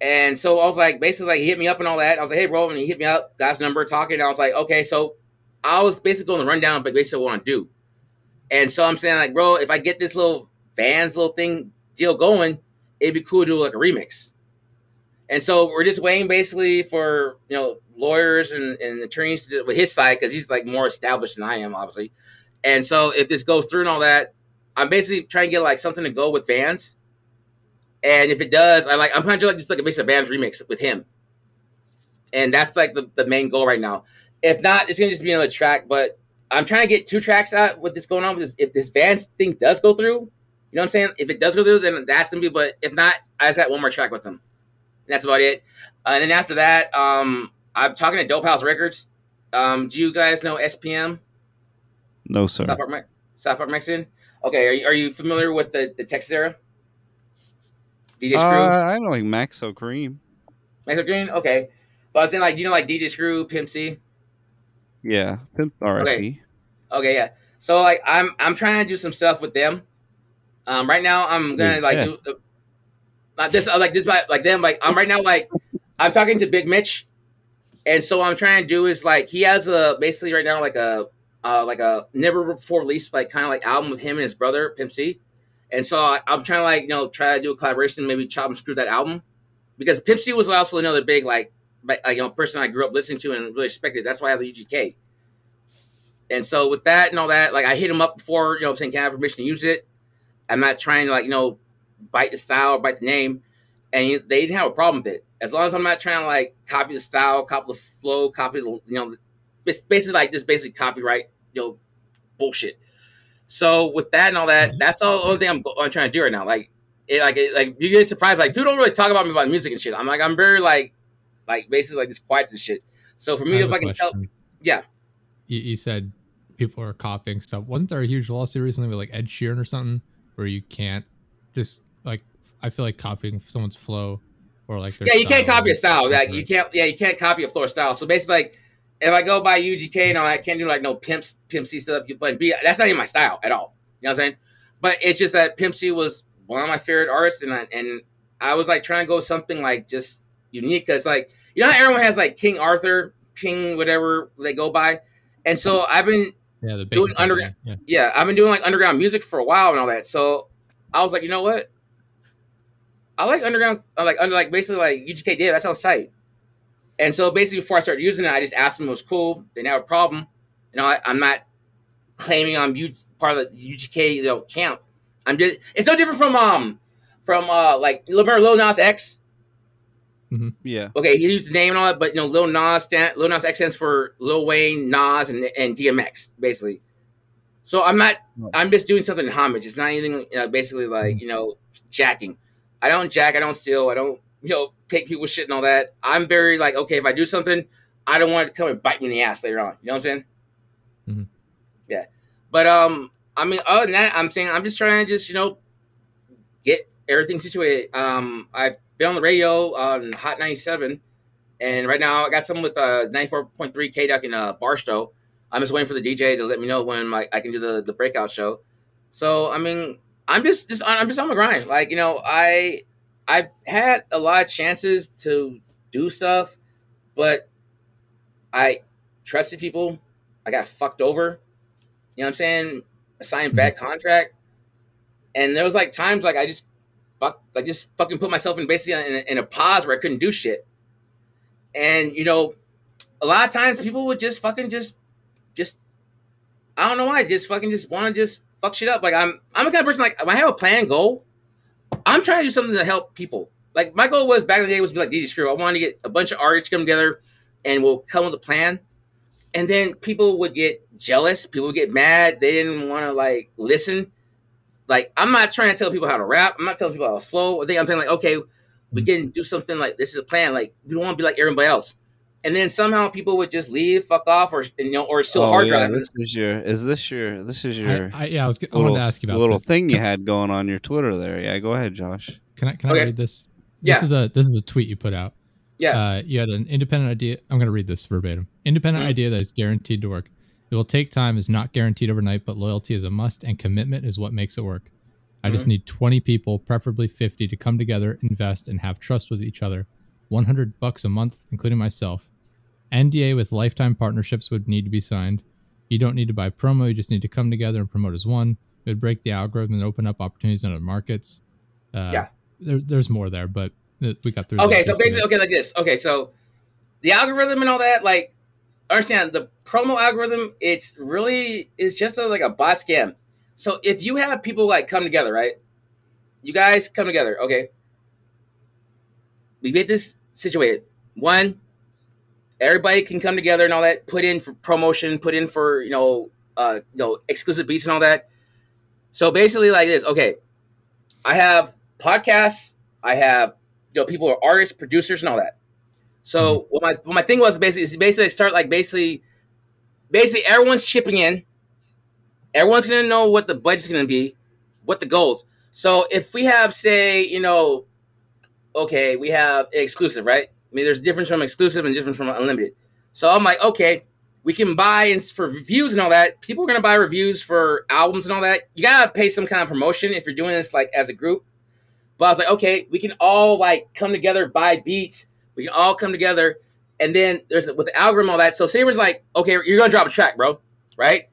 and so I was like, basically, like he hit me up and all that. I was like, hey, bro, and he hit me up, got his number, talking. And I was like, okay, so I was basically going to run down, but basically what I do, and so I'm saying like, bro, if I get this little Vans little thing deal going, it'd be cool to do like a remix. And so we're just waiting basically for you know lawyers and, and attorneys to do with his side because he's like more established than I am, obviously. And so if this goes through and all that, I'm basically trying to get like something to go with Vans. And if it does, I like I'm trying to do like just like a basic Vans remix with him. And that's like the, the main goal right now. If not, it's gonna just be another track. But I'm trying to get two tracks out with this going on with this. If this Vans thing does go through, you know what I'm saying? If it does go through, then that's gonna be. But if not, I just got one more track with him. And that's about it. Uh, and then after that, um, I'm talking to Dope House Records. Um, do you guys know SPM? No, sir. South Park, South Park Mexican. Okay, are you, are you familiar with the, the Texas era? DJ Uh, Screw, I know like Maxo Kream. Mexico Green. Okay, but I was saying like you know like DJ Screw, Pimp C. Yeah. Pimp RIP. Okay, yeah. So like I'm I'm trying to do some stuff with them. Um, right now I'm gonna like do uh, this uh, like this by like them like I'm right now like I'm talking to Big Mitch, and so what I'm trying to do is like he has a basically right now like a uh, like a never before released like kind of like album with him and his brother Pimp C, and so I, I'm trying to like you know try to do a collaboration maybe chop and screw that album because Pimp C was also another big like like you know person I grew up listening to and really respected. That's why I have the UGK. And so with that and all that, like I hit him up before, you know, saying can I have permission to use it. I'm not trying to like you know bite the style or bite the name, and he, they didn't have a problem with it as long as I'm not trying to like copy the style, copy the flow, copy the you know, it's basically like just basic copyright, you know, bullshit. So with that and all that, mm-hmm. that's all the only thing I'm, I'm trying to do right now. Like it, like it, like you get surprised. Like people don't really talk about me about music and shit. I'm like I'm very like like basically like just quiet and shit. So for me, have if I can tell, question. yeah. You, you said people are copying stuff. Wasn't there a huge lawsuit recently with like Ed Sheeran or something where you can't just like I feel like copying someone's flow or like their yeah, you can't copy a style. Like different. you can't. Yeah, you can't copy a floor style. So basically, like if I go by UGK and all, I can't do like no pimp pimp C stuff. But B, that's not even my style at all. You know what I'm saying? But it's just that Pimp C was one of my favorite artists, and I, and I was like trying to go something like just unique because like you know how everyone has like King Arthur, King whatever they go by, and so I've been yeah the doing underground. yeah yeah, I've been doing like underground music for a while and all that. So I was like, you know what? I like underground, like under like basically like UGK did. That sounds tight. And so basically, before I started using it, I just asked them if it was cool. They didn't have a problem. You know, I, I'm not claiming I'm U, part of the UGK you know camp. I'm just. It's no different from um from uh like remember Lil Nas X. Yeah. Okay, he used the name and all that, but you know, Lil Nas stand, Lil Nas X stands for Lil Wayne, Nas, and, and DMX, basically. So I'm not. I'm just doing something in homage. It's not anything. Uh, basically, like you know, jacking. I don't jack. I don't steal. I don't you know take people's shit and all that. I'm very like okay. If I do something, I don't want it to come and bite me in the ass later on. You know what I'm saying? Mhm. Yeah. But um, I mean, other than that, I'm saying I'm just trying to just you know get everything situated. Um, I've been on the radio on Hot 97, and right now I got some with uh 94.3 K Duck in uh Barstow. I'm just waiting for the DJ to let me know when my, I can do the the breakout show. So I mean, I'm just just I'm just on the grind. Like you know, I I've had a lot of chances to do stuff, but I trusted people. I got fucked over. You know what I'm saying? I signed mm-hmm. bad contract, and there was like times like I just fuck, I just fucking put myself in basically in a, in a pause where I couldn't do shit. And you know, a lot of times people would just fucking just just I don't know why, just fucking just want to just fuck shit up. Like I'm I'm a kind of person like when I have a plan goal, I'm trying to do something to help people. Like my goal was back in the day was to be like DJ Screw. I wanted to get a bunch of artists come together and we'll come with a plan. And then people would get jealous, people would get mad, they didn't want to like listen. Like I'm not trying to tell people how to rap. I'm not telling people how to flow. I think I'm saying like, okay, we can do something like this is a plan. Like we don't want to be like everybody else and then somehow people would just leave, fuck off, or you know, or still oh, hard yeah, drive. This is your, is this your, this is your? I, I, yeah, I was. Little, I wanted to ask you about the little thing you had going on your Twitter there. Yeah, go ahead, Josh. Can I can okay. I read this? Yeah. This is a this is a tweet you put out. Yeah. Uh, you had an independent idea. I'm going to read this verbatim. Independent mm-hmm. idea that is guaranteed to work. It will take time, is not guaranteed overnight, but loyalty is a must, and commitment is what makes it work. I mm-hmm. just need 20 people, preferably 50, to come together, invest, and have trust with each other. 100 bucks a month, including myself NDA with lifetime partnerships would need to be signed. You don't need to buy promo, you just need to come together and promote as one. It would break the algorithm and open up opportunities in other markets. Uh, yeah. There, there's more there, but we got through. Okay, so basically, okay, like this. Okay, so the algorithm and all that, like, understand the promo algorithm, it's really, it's just a, like a bot scam. So if you have people like come together, right? You guys come together, okay? We get this situated. One, everybody can come together and all that. Put in for promotion, put in for you know, uh, you know, exclusive beats and all that. So basically, like this. Okay, I have podcasts. I have you know people are artists, producers, and all that. So mm-hmm. what my what my thing was basically is basically start like basically, basically everyone's chipping in. Everyone's gonna know what the budget's gonna be, what the goals. So if we have, say, you know, okay, we have exclusive, right? I mean, there's a difference from exclusive and difference from unlimited. So I'm like, okay, we can buy and for reviews and all that. People are gonna buy reviews for albums and all that. You gotta pay some kind of promotion if you're doing this like as a group. But I was like, okay, we can all like come together, buy beats. We can all come together, and then there's with the algorithm all that. So Saber's like, okay, you're gonna drop a track, bro, right?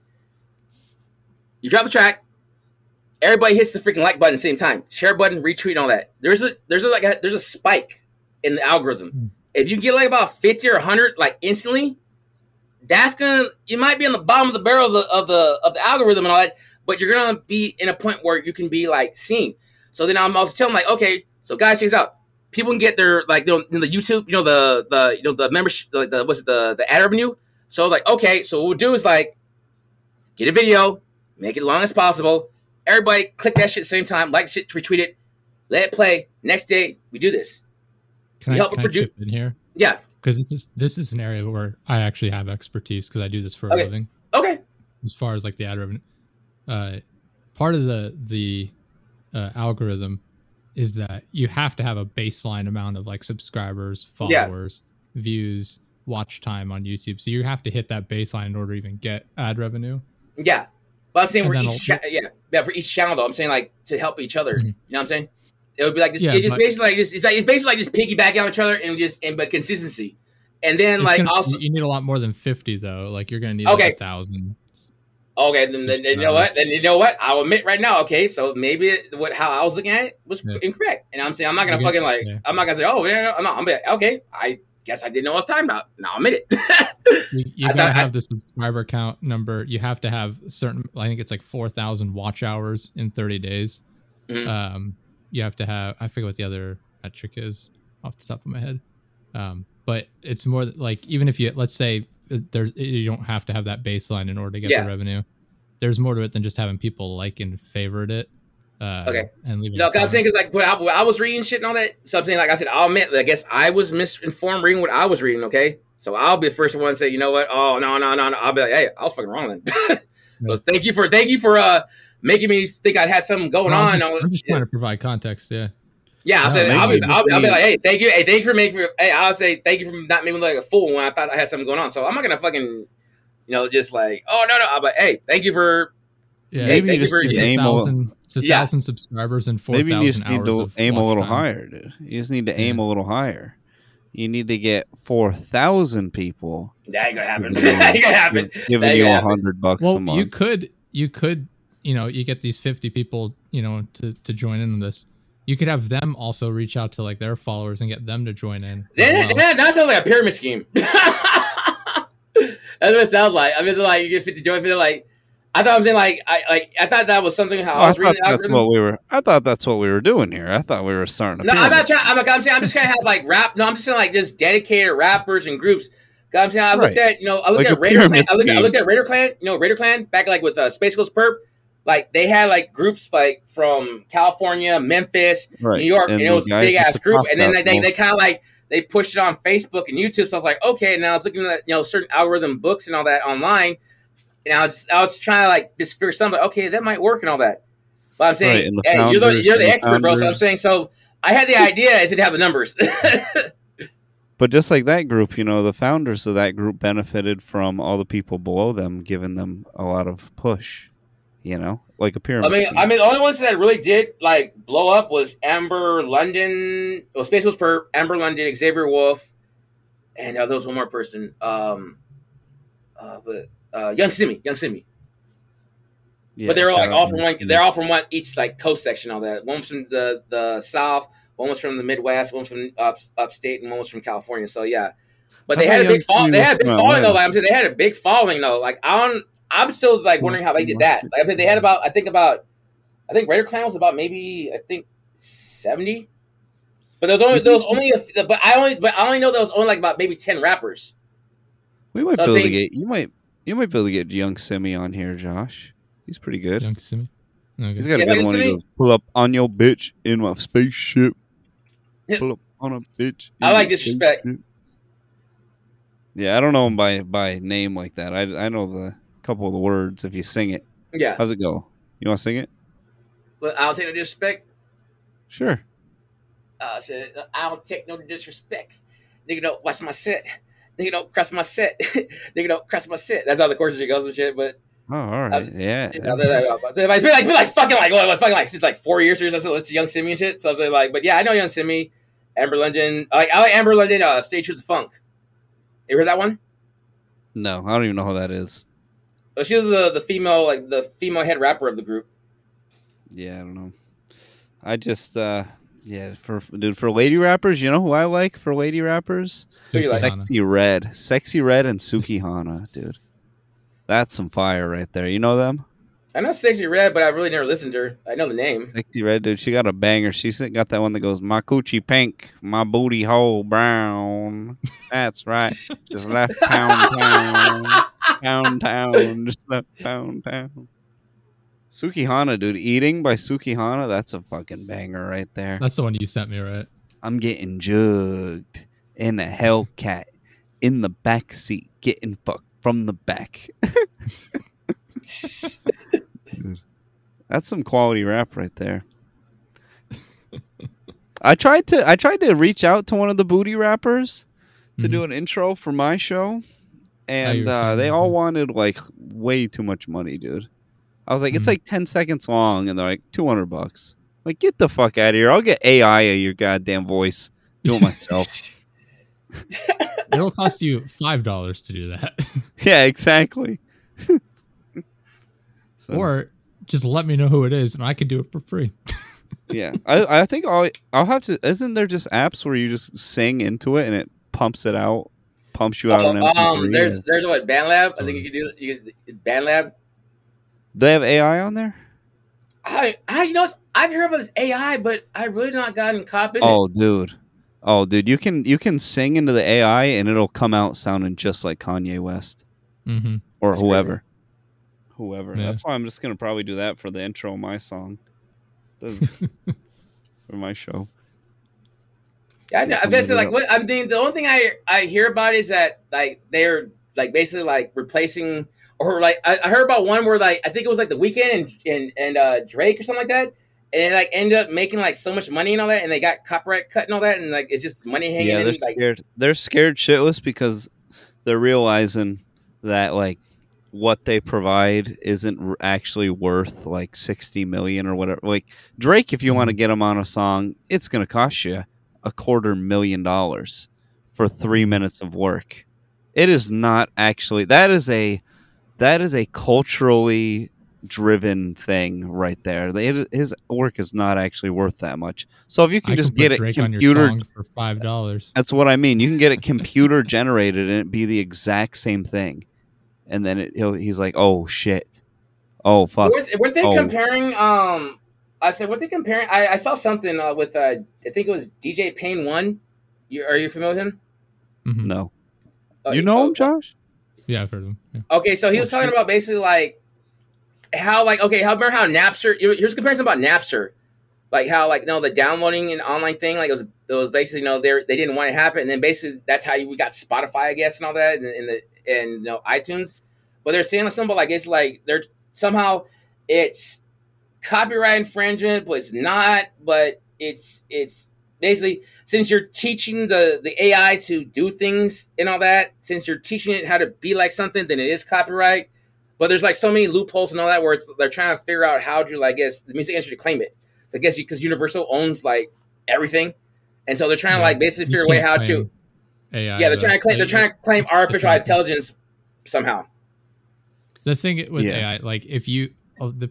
You drop a track. Everybody hits the freaking like button at the same time. Share button, retweet, and all that. There's a there's a, like a, there's a spike in the algorithm. Mm. If you get like about 50 or 100 like instantly, that's gonna you might be on the bottom of the barrel of the of the of the algorithm and all that, but you're gonna be in a point where you can be like seen. So then I'm also telling like, okay, so guys, check this out. People can get their like you know, in the YouTube, you know, the the you know the membership, like the what's it, the the ad revenue. So like, okay, so what we'll do is like get a video, make it long as possible. Everybody click that shit same time, like shit, retweet it, let it play. Next day, we do this. Can I, help can chip in here? Yeah, because this is this is an area where I actually have expertise because I do this for okay. a living. Okay. As far as like the ad revenue, uh, part of the the uh, algorithm is that you have to have a baseline amount of like subscribers, followers, yeah. views, watch time on YouTube. So you have to hit that baseline in order to even get ad revenue. Yeah. But I'm saying for each cha- yeah, yeah, for each channel though, I'm saying like to help each other. Mm-hmm. You know what I'm saying? It would be like this. Yeah, it just basically like just, it's like it's basically like just piggybacking on each other and just and but consistency. And then like gonna, also you need a lot more than fifty though. Like you're gonna need okay. Like a thousand. Okay, then, then, you know what? Then you know what? I'll admit right now. Okay, so maybe it, what how I was looking at it was yeah. incorrect, and I'm saying I'm not gonna fucking like yeah. I'm not gonna say oh yeah, I'm not. I'm like okay, I guess I didn't know what I was talking about. Now I'll admit it. you, you gotta have I, the subscriber count number. You have to have certain. I think it's like four thousand watch hours in 30 days. Mm-hmm. Um, you have to have I forget what the other metric is off the top of my head. Um, but it's more like even if you let's say uh, there you don't have to have that baseline in order to get yeah. the revenue. There's more to it than just having people like and favorite it. Uh, okay. And leaving. No, I'm saying because like what I, I, was reading shit and all that. So I'm saying like I said, I'll admit. I guess I was misinformed reading what I was reading. Okay. So I'll be the first one to say, you know what? Oh no no no no. I'll be like, hey, I was fucking wrong then. so thank you for thank you for uh making me think I had something going no, I'm on. Just, I'm just trying to provide context. Yeah. Yeah, I'll, say, I'll, be, I'll, I'll, be like, hey, thank you, hey, thank you for making, me hey, I'll say thank you for not making me like a fool when I thought I had something going on. So I'm not gonna fucking You know, just like, oh no, no. I'm like, hey, thank you for Yeah, Hey, maybe thank you just for- it's a aim a- thousand, it's a Yeah. thousand subscribers and four Maybe you just need hours to aim a little time. higher, dude. You just need to aim a little higher. You need to get four thousand people that ain't gonna happen. That ain't gonna happen. giving you a hundred bucks a Well, month. you could, you could, you know, you get these fifty people, you know, to to join in on this. You could have them also reach out to like their followers and get them to join in. as Then, well. then that sounds like a pyramid scheme. That's what it sounds like. I mean, it's like you get 50 join 50. Like, I thought I was saying like I like I thought that was something how Oh, I I was thought reading that's algorithm. what we were. I thought that's what we were doing here. I thought we were starting. No, I'm not trying. I'm, like, I'm saying I'm just gonna have like rap. No, I'm just saying like just dedicated rappers and groups. I'm saying I looked Right. at you know I looked Like at Raider Clan. I looked, at, I looked at Raider Clan. You know Raider Clan back like with uh, SpaceGhostPurrp. Like they had like groups like from California, Memphis, Right. New York, and, it was a big ass group. And then they, they, they kind of like they pushed it on Facebook and YouTube. So I was like, okay. And I was looking at you know certain algorithm books and all that online, and I was I was trying to like just figure something. Like, okay, that might work and all that. But I'm saying, and the hey, you're the you're the the expert, bro. So I'm saying, so I had the idea. Is it have the numbers? But just like that group, you know, the founders of that group benefited from all the people below them giving them a lot of push. You know, like a I pyramid. mean, scheme. I mean, the only ones that really did like blow up was Amber London. Well, Space was per Amber London, Xavier Wulf, and uh, there was one more person. Um, uh, but uh, Yung Simmie, Yung Simmie. Yeah, but they're all like all from one. They're all from one each like coast section. All that. One was from the the south. One was from the Midwest. One was from up, upstate, and one was from California. So yeah, but How they had a big fall. They had a big following though. Like I'm saying, they had a big following though. Like I don't. I'm still like wondering how they did that. Like I think they had about. I think about. I think Raider Clan was about maybe I think seventy. But there was only there was only a, but I only but I only know there was only like about maybe ten rappers. We might So I'm to saying- get you might you might be able to get Yung Simmie on here, Josh. He's pretty good. Yung Simmie. Okay. He's got Yeah, a good Young one. He goes, "Pull up on your bitch in my spaceship. Yeah. Pull up on a bitch." I like my disrespect. spaceship." Yeah, I don't know him by by name like that. I I know the couple of the words if you sing it. Yeah, How's it go? You want to sing it? but I don't take no disrespect. Sure. uh, said, I don't take no disrespect. Nigga don't watch my set. Nigga don't cross my set. Nigga don't cross my set. That's how the chorus goes and shit. But Oh, all right. Yeah. you know, so it's been like, it's been like fucking like what, fucking like since like four years or something. It's Yung Simmie and shit. So I was like, but yeah, I know Yung Simmie, Amber London. I like I like Amber London. Uh, Stay True to the Funk. You heard that one? No, I don't even know who that is. Oh, she was the the female like the female head rapper of the group. Yeah, I don't know. I just uh yeah, for dude for lady rappers, you know who I like for lady rappers? Who like? Sexyy Red. Sexyy Red and Sukihana, dude. That's some fire right there. You know them? I know Sexyy Red, but I really never listened to her. I know the name. Sexyy Red, dude. She got a banger. She's got that one that goes, My coochie pink, my booty hole brown. That's right. Just left pound town. Pound town. Just left pound town. Sukihana, dude. Eating by Sukihana, that's a fucking banger right there. That's the one you sent me, right? I'm getting jugged in a Hellcat in the back seat, getting fucked from the back. That's some quality rap right there. I tried to I tried to reach out to one of the booty rappers to Mhm. do an intro for my show, and uh, they that, all yeah. wanted like way too much money, dude. I was like, it's Mhm. like ten seconds long, and they're like two hundred bucks. Like, get the fuck out of here! I'll get AI of your goddamn voice. Do it myself. It'll cost you five dollars to do that, yeah, exactly. So, or just let me know who it is, and I can do it for free. yeah, I I think I'll I'll have to. Isn't there just apps where you just sing into it and it pumps it out, pumps you out an MP3? um, there's or- there's what BandLab. I think you can do you can, BandLab. They have AI on there. I I you know I've heard about this AI, but I really not gotten caught in it. Oh, dude. Oh, dude, you can you can sing into the AI and it'll come out sounding just like Kanye West hmm or That's whoever. Whoever. Yeah. That's why I'm just gonna probably do that for the intro of my song. The- for my show. Yeah, I know. Get basically like what I mean. The only thing I I hear about is that like they're like basically like replacing or like I, I heard about one where like I think it was like the Weeknd and and and uh, Drake or something like that, and like ended up making like so much money and all that, and they got copyright cut and all that, and like it's just money hanging Yeah, they're in. Like scared. They're scared shitless because they're realizing that like what they provide isn't actually worth like 60 million or whatever. Like Drake, if you want to Mm-hmm. get him on a song, it's going to cost you a quarter million dollars for three minutes of work. It is not actually, that is a, that is a culturally driven thing right there. They, his work is not actually worth that much. So if you can I just can get it Drake on your computer song for five dollars. that's what I mean. You can get it computer generated and it be the exact same thing, and then it, he'll, he's like, "Oh shit, oh fuck." Weren't, weren't they Oh. comparing? Um, I said, weren't they comparing? I, I saw something uh, with uh, I think it was DJ Payne One. You, are you familiar with him? Mhm. No, Uh, you know oh, him, Josh? Yeah, I've heard of him. Yeah. Okay, so he was talking about basically like how like okay, how remember how Napster? Here's a comparison about Napster, like how like no the downloading and online thing like it was it was basically no they they didn't want it to happen, and then basically that's how you, we got Spotify I guess and all that and, and the and you know iTunes, but they're saying something about like it's like they're somehow it's copyright infringement, but it's not, but it's it's basically since you're teaching the the AI to do things and all that, since you're teaching it how to be like something, then it is copyright. But there's like so many loopholes and all that where it's, they're trying to figure out how to, like, I guess, the music industry to claim it. I guess because Universal owns like everything, and so they're trying to like basically figure a way how to. AI. Yeah, they're trying to claim. They're trying to claim it's- artificial it's right there. intelligence somehow. The thing with Yeah. AI, like if you uh, the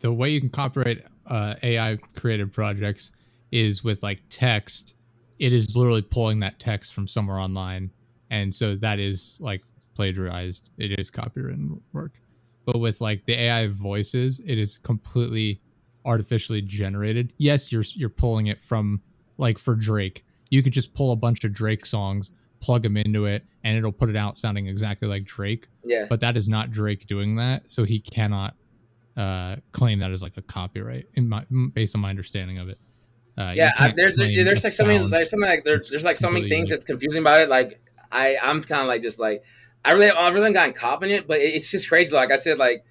the way you can copyright uh, AI created projects is with like text. It is literally pulling that text from somewhere online, and so that is like plagiarized. It is copywritten work. But with like the AI voices, it is completely artificially generated. Yes, you're you're pulling it from like for Drake. You could just pull a bunch of Drake songs, plug them into it, and it'll put it out sounding exactly like Drake Yeah, but that is not Drake doing that, so he cannot uh, claim that as like a copyright in my based on my understanding of it. Uh, yeah. I, there's claim there's like so many sound. there's something like there's there's like so many things that's confusing about it. Like I I'm kind of like just like I really I've really gotten caught in it, but it- it's just crazy. Like I said, like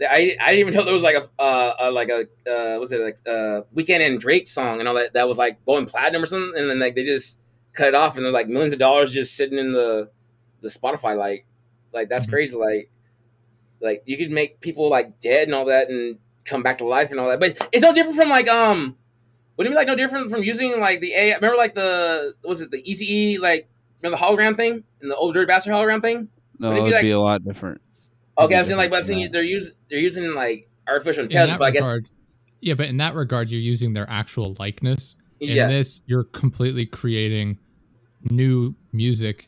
I, I didn't even know there was like a uh, a like a uh was it like uh Weeknd and Drake song and all that that was like going platinum or something, and then like they just cut it off and there's like millions of dollars just sitting in the the Spotify like like that's Mhm. crazy. Like like you could make people like dead and all that and come back to life and all that, but it's no different from like um. Would it be like no different from using like the A? Remember like the was it the Easy like remember the hologram thing and the Ol' Dirty Bastard hologram thing? No, Would it be it'd like be a s- lot different. Okay, I'm be saying like, but I'm different saying than they're using they're using like artificial intelligence, that but I guess regard, yeah, but in that regard, you're using their actual likeness. In yeah, this, you're completely creating new music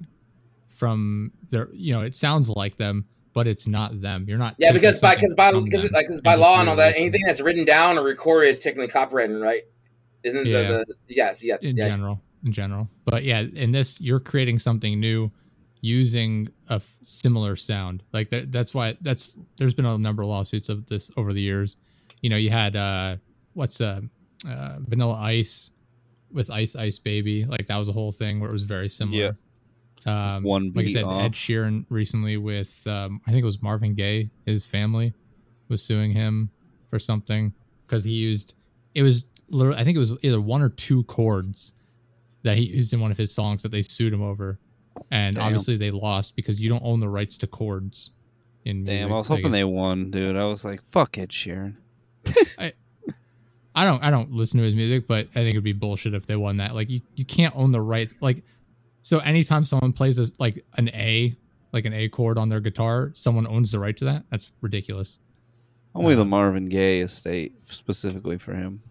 from their. You know, it sounds like them, but it's not them. You're not. yeah, because by because by because like by law and all that, anything that's written down or recorded is technically copyrighted, right? Isn't Yeah. the, the yes yeah in yeah general. In general, but yeah, in this, you're creating something new using a f- similar sound. Like that. That's why that's there's been a number of lawsuits of this over the years. You know, you had uh, what's uh, uh Vanilla Ice with Ice Ice Baby. Like that was a whole thing where it was very similar. Um, one like I said, off. Ed Sheeran recently with um, I think it was Marvin Gaye. His family was suing him for something because he used it was literally I think it was either one or two chords that he used in one of his songs that they sued him over, and Damn. obviously they lost because you don't own the rights to chords. In Damn, music. I was hoping they won, dude. I was like, fuck Ed Sheeran. I don't I don't listen to his music, but I think it'd be bullshit if they won that. Like you, you can't own the rights. Like so anytime someone plays a, like an A, like an A chord on their guitar, someone owns the right to that. That's ridiculous. Only the Um, Marvin Gaye estate specifically for him.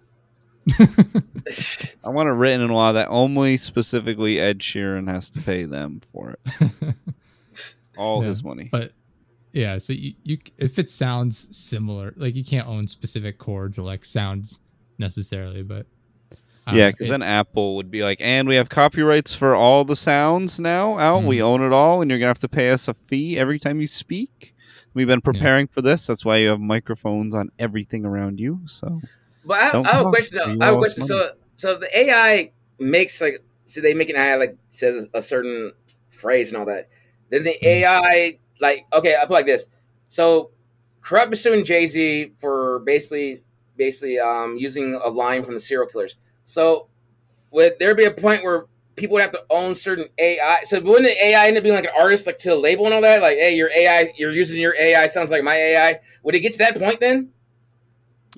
I want it written in law that only specifically Ed Sheeran has to pay them for it. All Yeah. his money. but yeah, so you, you if it sounds similar, like you can't own specific chords or like sounds necessarily, but Yeah, because then Apple would be like, and we have copyrights for all the sounds now out. We Mhm. own it all, and you're gonna have to pay us a fee every time you speak. We've been preparing for this. That's why you have microphones on everything around you. So But I, I have a question. Though. I have a question. So, so the AI makes like, so they make an AI like says a certain phrase and all that. Then the Mhm. AI like, okay, I put like this. So, corrupt is suing Jay Z for basically, basically um, using a line from the serial killers. So, would there be a point where people would have to own certain AI. So wouldn't the AI end up being like an artist, like to a label and all that? Like, hey, your AI, you're using your AI sounds like my AI. Would it get to that point then?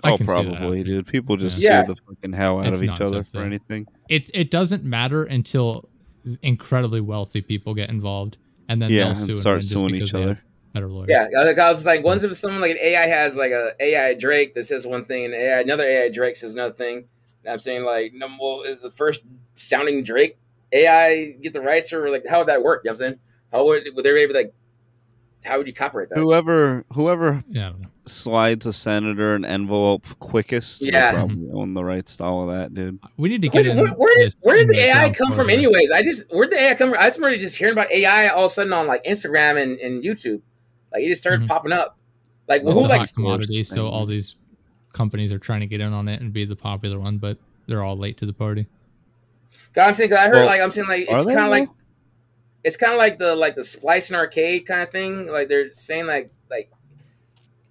I oh, can see that probably, dude. People just Yeah. sue the fucking hell out It's of each other for anything. It's it doesn't matter until incredibly wealthy people get involved, and then Yeah, they'll and sue start win just suing because each they other. have better lawyers. Yeah, like I was like, once if someone like an AI has like a AI Drake that says one thing, and AI, another AI Drake says another thing. And I'm saying like, no, well, is the first sounding Drake AI get the rights, or like how would that work? You know what I'm saying? How would would they be like? How would you copyright that? Whoever whoever yeah. I don't slides a senator an envelope quickest Yeah. probably own the rights to all of that, dude. We need to Which- get in. where, where did where did the AI come from, anyways? I just where did the AI come from? I just remember just hearing about AI all of a sudden on like Instagram and, and YouTube. Like it just started Mhm. popping up. Like It's who a like hot commodity, so all these companies are trying to get in on it and be the popular one, but they're all late to the party. I'm saying 'cause I heard Well, like I'm saying like it's kind of like it's kind of like the like the splice and arcade kind of thing. Like they're saying like like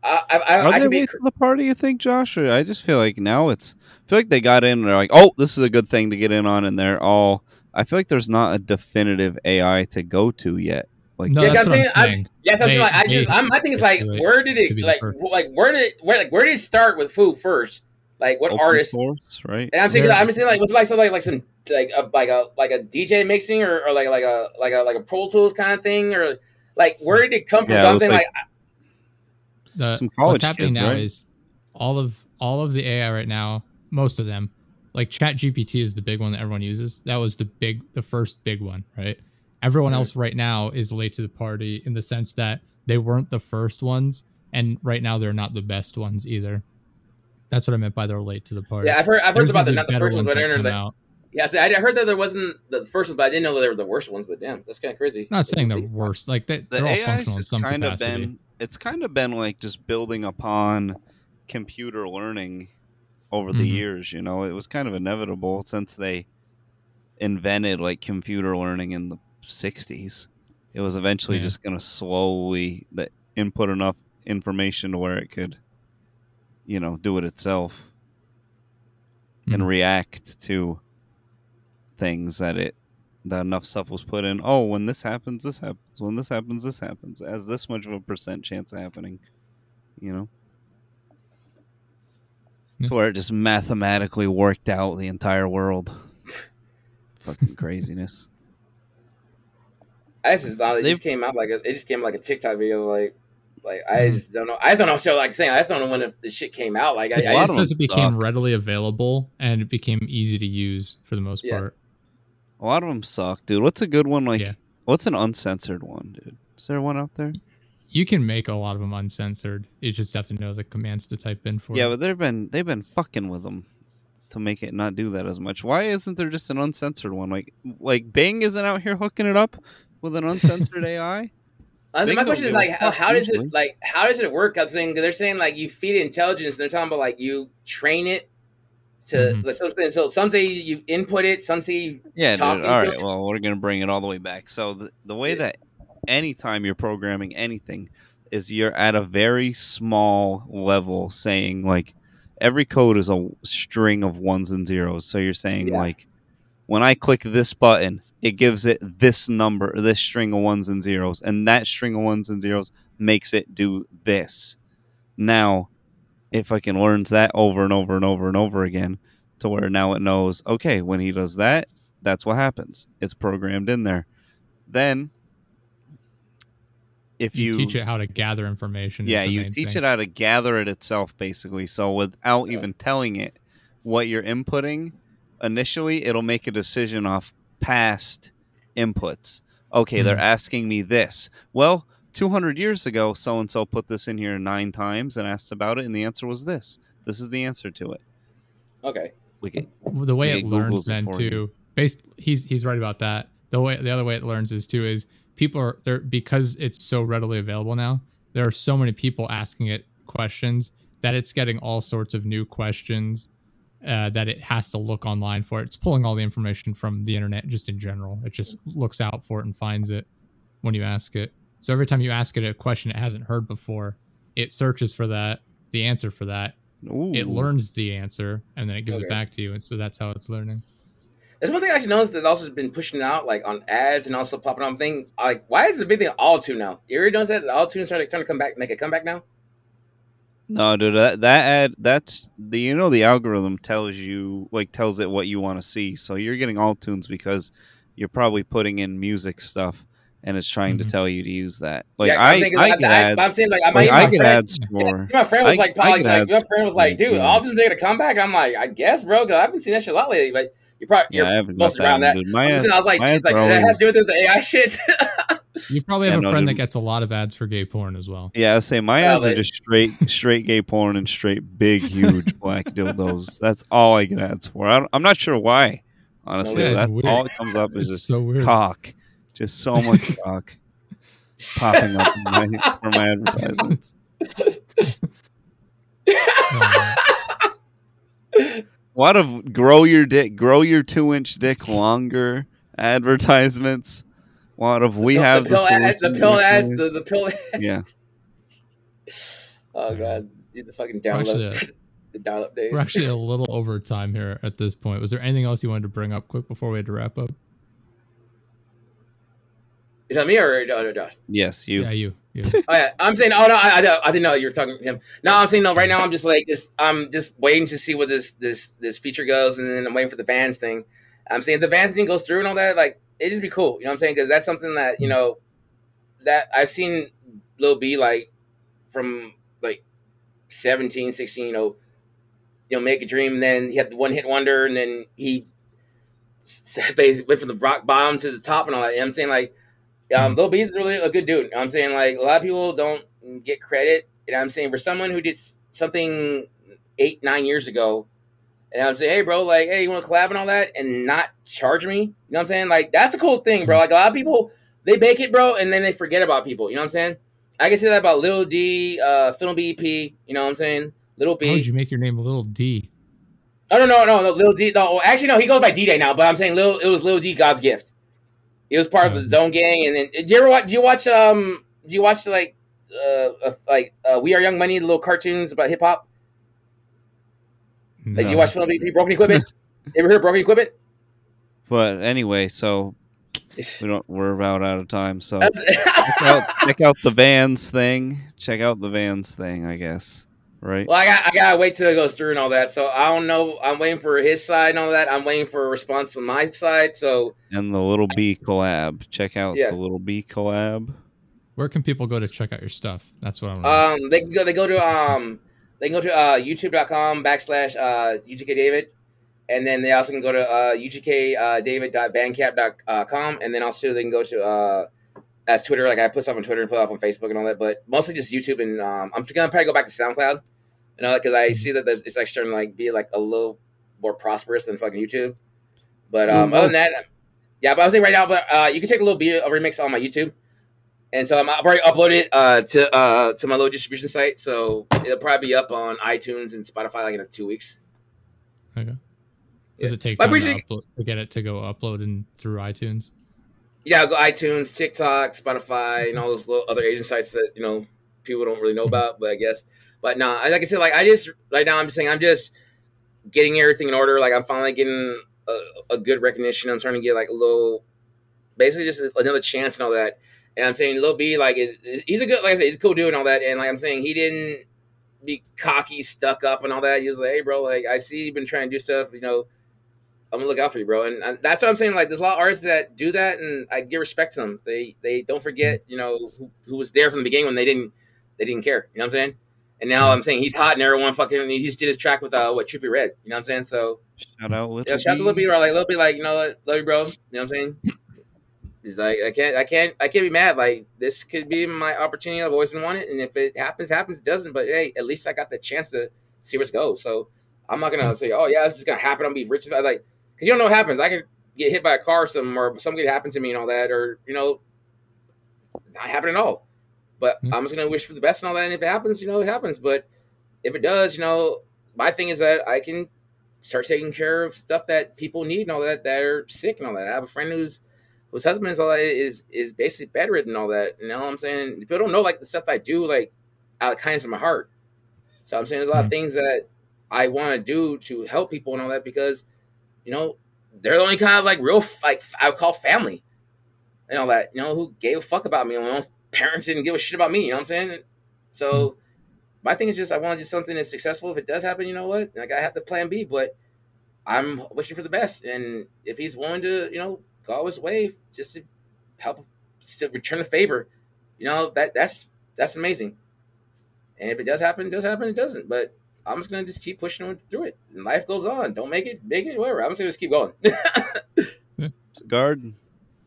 I I, I, Are I they could be late to the party? You think, Josh? Or I just feel like now it's. I feel like they got in. and They're like, oh, this is a good thing to get in on, and they're all. I feel like there's not a definitive AI to go to yet. Like, No, Yeah, that's I'm what I'm saying- I- saying. yes. I'm They- saying like I just I'm, I think it's like it where did it like wh- like where did where like where did it start with who first? Like what open artist? source, right? And I'm thinking, There- I'm saying like, was it like something like like some like a like a like a DJ mixing or, or like like a like a like a Pro Tools kind of thing or like where did it come from? Yeah, I'm saying like- like, the, Some college what's happening kids, now right? is all of all of the AI right now, most of them, like Chat GPT is the big one that everyone uses. That was the big the first big one, right? Everyone Mhm. else right now is late to the party in the sense that they weren't the first ones, and right now they're not the best ones either. That's what I meant by they're late to the party. yeah, I've heard I've heard about gonna the not the first ones, but I that heard that. out. Yeah, see, I I heard that there wasn't the first ones, but I didn't know that they were the worst ones. But damn, that's kind of crazy. I'm not saying they're worse. Like they, the they're all AI's functional in just some kind of capacity. been it's kind of been like just building upon computer learning over the Mhm. years you know it was kind of inevitable since they invented like computer learning in the 60s it was eventually Yeah. just going to slowly the input enough information to where it could you know do it itself and Mhm. react to things that it that enough stuff was put in. Oh, when this happens, this happens. When this happens, this happens. As this much of a percent chance of happening, you know. Yeah. To where it just mathematically worked out the entire world. Fucking craziness. I just thought it They've- just came out like a, it just came like a TikTok video. Like like I Mhm. just don't know. I just don't know. So like saying I just don't know when the, the shit came out. Like I, It's I a lot just of just, it became suck. readily available and it became easy to use for the most Yeah. part. A lot of them suck, dude. What's a good one? Like, Yeah. what's an uncensored one, dude? Is there one out there? You can make a lot of them uncensored. You just have to know the commands to type in for Yeah, it. but they've been they've been fucking with them to make it not do that as much. Why isn't there just an uncensored one? Like like Bing isn't out here hooking it up with an uncensored AI. I uh, my question is like, how, how does it like how does it work? I'm saying 'cause they're saying like you feed it intelligence. And they're talking about like you train it to Mhm. like some so some say you input it, some say you Yeah, dude. Talking All right. it. Well, we're gonna bring it all the way back. So the the way Yeah. that anytime you're programming anything is you're at a very small level saying like every code is a string of ones and zeros. So you're saying Yeah. like when I click this button, it gives it this number, this string of ones and zeros, and that string of ones and zeros makes it do this. Now, if I can learns that over and over and over and over again, to where now it knows, okay, when he does that, that's what happens. It's programmed in there. Then, if you, you, teach it how to gather information. yeah, you teach thing. it how to gather it itself, basically. So without Yeah. even telling it what you're inputting, initially it'll make a decision off past inputs. Okay, they're Mhm. asking me this. Well, 200 years ago, so and so put this in here nine times and asked about it, and the answer was this. This is the answer to it. okay. We can, the way Yeah, it learns it then for you. too based he's he's right about that the way the other way it learns is too is people are there because it's so readily available now there are so many people asking it questions that it's getting all sorts of new questions uh, that it has to look online for it's pulling all the information from the internet just in general it just looks out for it and finds it when you ask it so every time you ask it a question it hasn't heard before it searches for that the answer for that ooh. it learns the answer and then it gives Okay. it back to you and so that's how it's learning There's one thing I actually noticed that's also been pushing it out like on ads and also popping on thing. Like, why is the big thing Auto-Tune now? You already noticed that Auto-Tunes started trying to come back, make a comeback now. No, dude, that that ad that's the you know the algorithm tells you like tells it what you want to see. So you're getting Auto-Tunes because you're probably putting in music stuff and it's trying Mhm. to tell you to use that. Like yeah, I, I'm thinking, I, I, get I, am saying like I might like, use I my get friend. ads for My friend was I- like, I like, like ads my friend was like, like, dude, yeah. Auto-Tunes making a comeback. And I'm like, I guess, bro, because I haven't seen that shit a lot lately. But you're probably yeah, you're haven't around that. that. My I'm ads, I was like, my he's like that always- has to do with the AI shit. You probably have no, a friend dude. that gets a lot of ads for gay porn as well. Yeah, I say my ads are just straight, straight gay porn and straight big, huge black dildos. That's all I get ads for. I don't, I'm not sure why. Honestly, Yeah, that's weird. all it comes up is It's just so weird. cock, just so much cock popping up in my, for my advertisements. A lot of grow your dick, grow your two inch dick longer advertisements. A lot of we the, have the pill ads, the solution pill to ads, the, the pill ads. yeah. Oh god, dude, the fucking Actually, download, the dial-up days. we're actually a little over time here at this point. Was there anything else you wanted to bring up quick before we had to wrap up? Is that me or no, no, Josh? Yes, you. Yeah, you. you. Oh yeah, I'm saying. Oh no, I, I, I didn't know you were talking to him. No, I'm saying no. Right now, I'm just like just I'm just waiting to see where this this this feature goes, and then I'm waiting for the Vans thing. I'm saying the Vans thing goes through and all that. Like it just be cool. You know what I'm saying? Because that's something that you know that I've seen Lil B like from like 17, 16, you know, you know, make a dream. And then he had the one hit wonder, and then he basically went from the rock bottom to the top and all that. You know what I'm saying like um, Lil B's is really a good dude. You know what I'm saying like a lot of people don't get credit. You know what I'm saying for someone who did something eight nine years ago. And I'm saying, hey, bro, like, hey, you want to collab and all that, and not charge me? You know what I'm saying? Like, that's a cool thing, bro. Like, a lot of people they make it, bro, and then they forget about people. You know what I'm saying? I can say that about Little D, uh, Film BP. You know what I'm saying? Little B. How would you make your name a little D? Oh no, no, no, no, Lil D. No, actually, no, he goes by D Day now. But I'm saying, Lil, it was Little D, God's gift. It was part of the Mhm. Zone Gang, and then did you ever watch? Do you watch? Um, do you watch like, uh, like uh, We Are Young Money, the little cartoons about hip hop? Like you watch Film BP, Broken Equipment? ever heard of Broken Equipment? But anyway, so we don't. We're about out of time. So check out, check out the Vans thing. Check out the Vans thing. I guess. Right. Well, I got I gotta wait till it goes through and all that. So I don't know. I'm waiting for his side and all that. I'm waiting for a response on my side. So and the Little B collab. Check out Yeah. the Little B collab. Where can people go to check out your stuff? That's what I want. to um, they can go. They go to um, they can go to uh, YouTube.com backslash uh, UGK David, and then they also can go to uh, UGK uh, David.bandcamp.com, and then also they can go to uh, as Twitter. Like I put stuff on Twitter and put off on Facebook and all that, but mostly just YouTube. And um, I'm gonna probably go back to SoundCloud, you know, because I see that there's, it's like starting to like be like a little more prosperous than fucking YouTube. But um, other than that, yeah. But I was saying right now, but uh, you can take a little bit of remix on my YouTube, and so I'm, I've already uploaded it uh, to uh, to my little distribution site. So it'll probably be up on iTunes and Spotify like in like two weeks. okay. Does yeah. it take time to, upload, to get it to go upload and through iTunes? Yeah, go iTunes, TikTok, Spotify, and all those little other agent sites that you know people don't really know about. But I guess, but no, I like I said, like I just right now I'm just saying I'm just getting everything in order. Like I'm finally getting a, a good recognition. I'm trying to get like a little, basically just another chance and all that. And I'm saying Lil B, like he's a good, like I said, he's a cool dude and all that. And like I'm saying, he didn't be cocky, stuck up, and all that. He was like, hey, bro, like I see you've been trying to do stuff, you know. I'm gonna look out for you, bro, and, and that's what I'm saying. Like, there's a lot of artists that do that, and I give respect to them. They they don't forget, you know, who, who was there from the beginning when they didn't they didn't care. You know what I'm saying? And now I'm saying he's hot, and everyone fucking he just did his track with uh what Trippie Redd. You know what I'm saying? So Shout out Little yeah, shout out to Lil B, or like Lil B, like you know what, love you, bro. You know what I'm saying? He's like, I can't, I can't, I can't be mad. Like this could be my opportunity. I've always wanted, and if it happens, happens. It doesn't. But hey, at least I got the chance to see where it goes. So I'm not gonna say, oh yeah, this is gonna happen. I'm gonna be rich. Like, because you don't know what happens. I could get hit by a car or something, or something could happen to me and all that, or you know, not happen at all. But Yeah. I'm just gonna wish for the best and all that. And if it happens, you know, it happens. But if it does, you know, my thing is that I can start taking care of stuff that people need and all that that are sick and all that. I have a friend who's whose husband is all that is is basically bedridden and all that. You know what I'm saying? People don't know like the stuff I do like out of kindness of my heart. So I'm saying there's a lot of Hmm. things that I want to do to help people and all that because you know they're the only kind of like real like I would call family and all that. You know, who gave a fuck about me? My own parents didn't give a shit about me. You know what I'm saying? So hmm. my thing is just I want to do something that's successful. If it does happen, you know what? Like I have the plan B, but I'm wishing for the best. And if he's willing to, you know, go his way just to help to return a favor, you know, that that's that's amazing. And if it does happen, it does happen, it doesn't. But I'm just gonna just keep pushing through it. And life goes on. Don't make it, make it, whatever. I'm just gonna just keep going. It's a garden.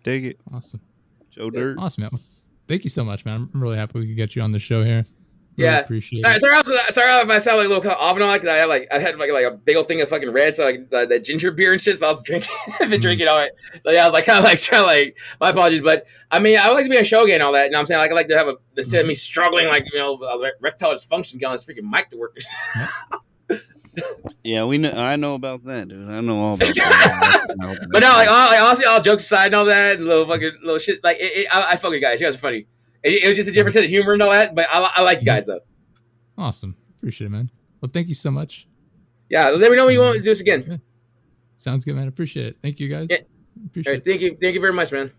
Dig it. Awesome. Joe Dirt. Awesome, man. Thank you so much, man. I'm really happy we could get you on the show here. Really Yeah. appreciate sorry, it. sorry, also, sorry if I sound like a little kind of off and on. Like I had like I had like like a big old thing of fucking red, so like uh, that ginger beer and shit. So I was drinking, I've been Mhm. drinking all it. So yeah, I was like kind of like trying to like my apologies, but I mean I would like to be on a show again, and all that. You know what I'm saying like I like to have a instead of me struggling like you know erectile dysfunction, get on this freaking mic to work. Yeah, we know. I know about that, dude. I know all about that. But no, like, hon- like honestly, all jokes aside and all that, and little fucking little shit. Like, it, it, I, I fuck with you guys. You guys are funny. It, it was just a different set of humor and all that. But I, I like you guys though. Awesome. Appreciate it, man. Well, thank you so much. Yeah, let me know when you want to do this again. Sounds good, man. Appreciate it. Thank you, guys. Yeah. Appreciate it. thank you, thank you very much, man.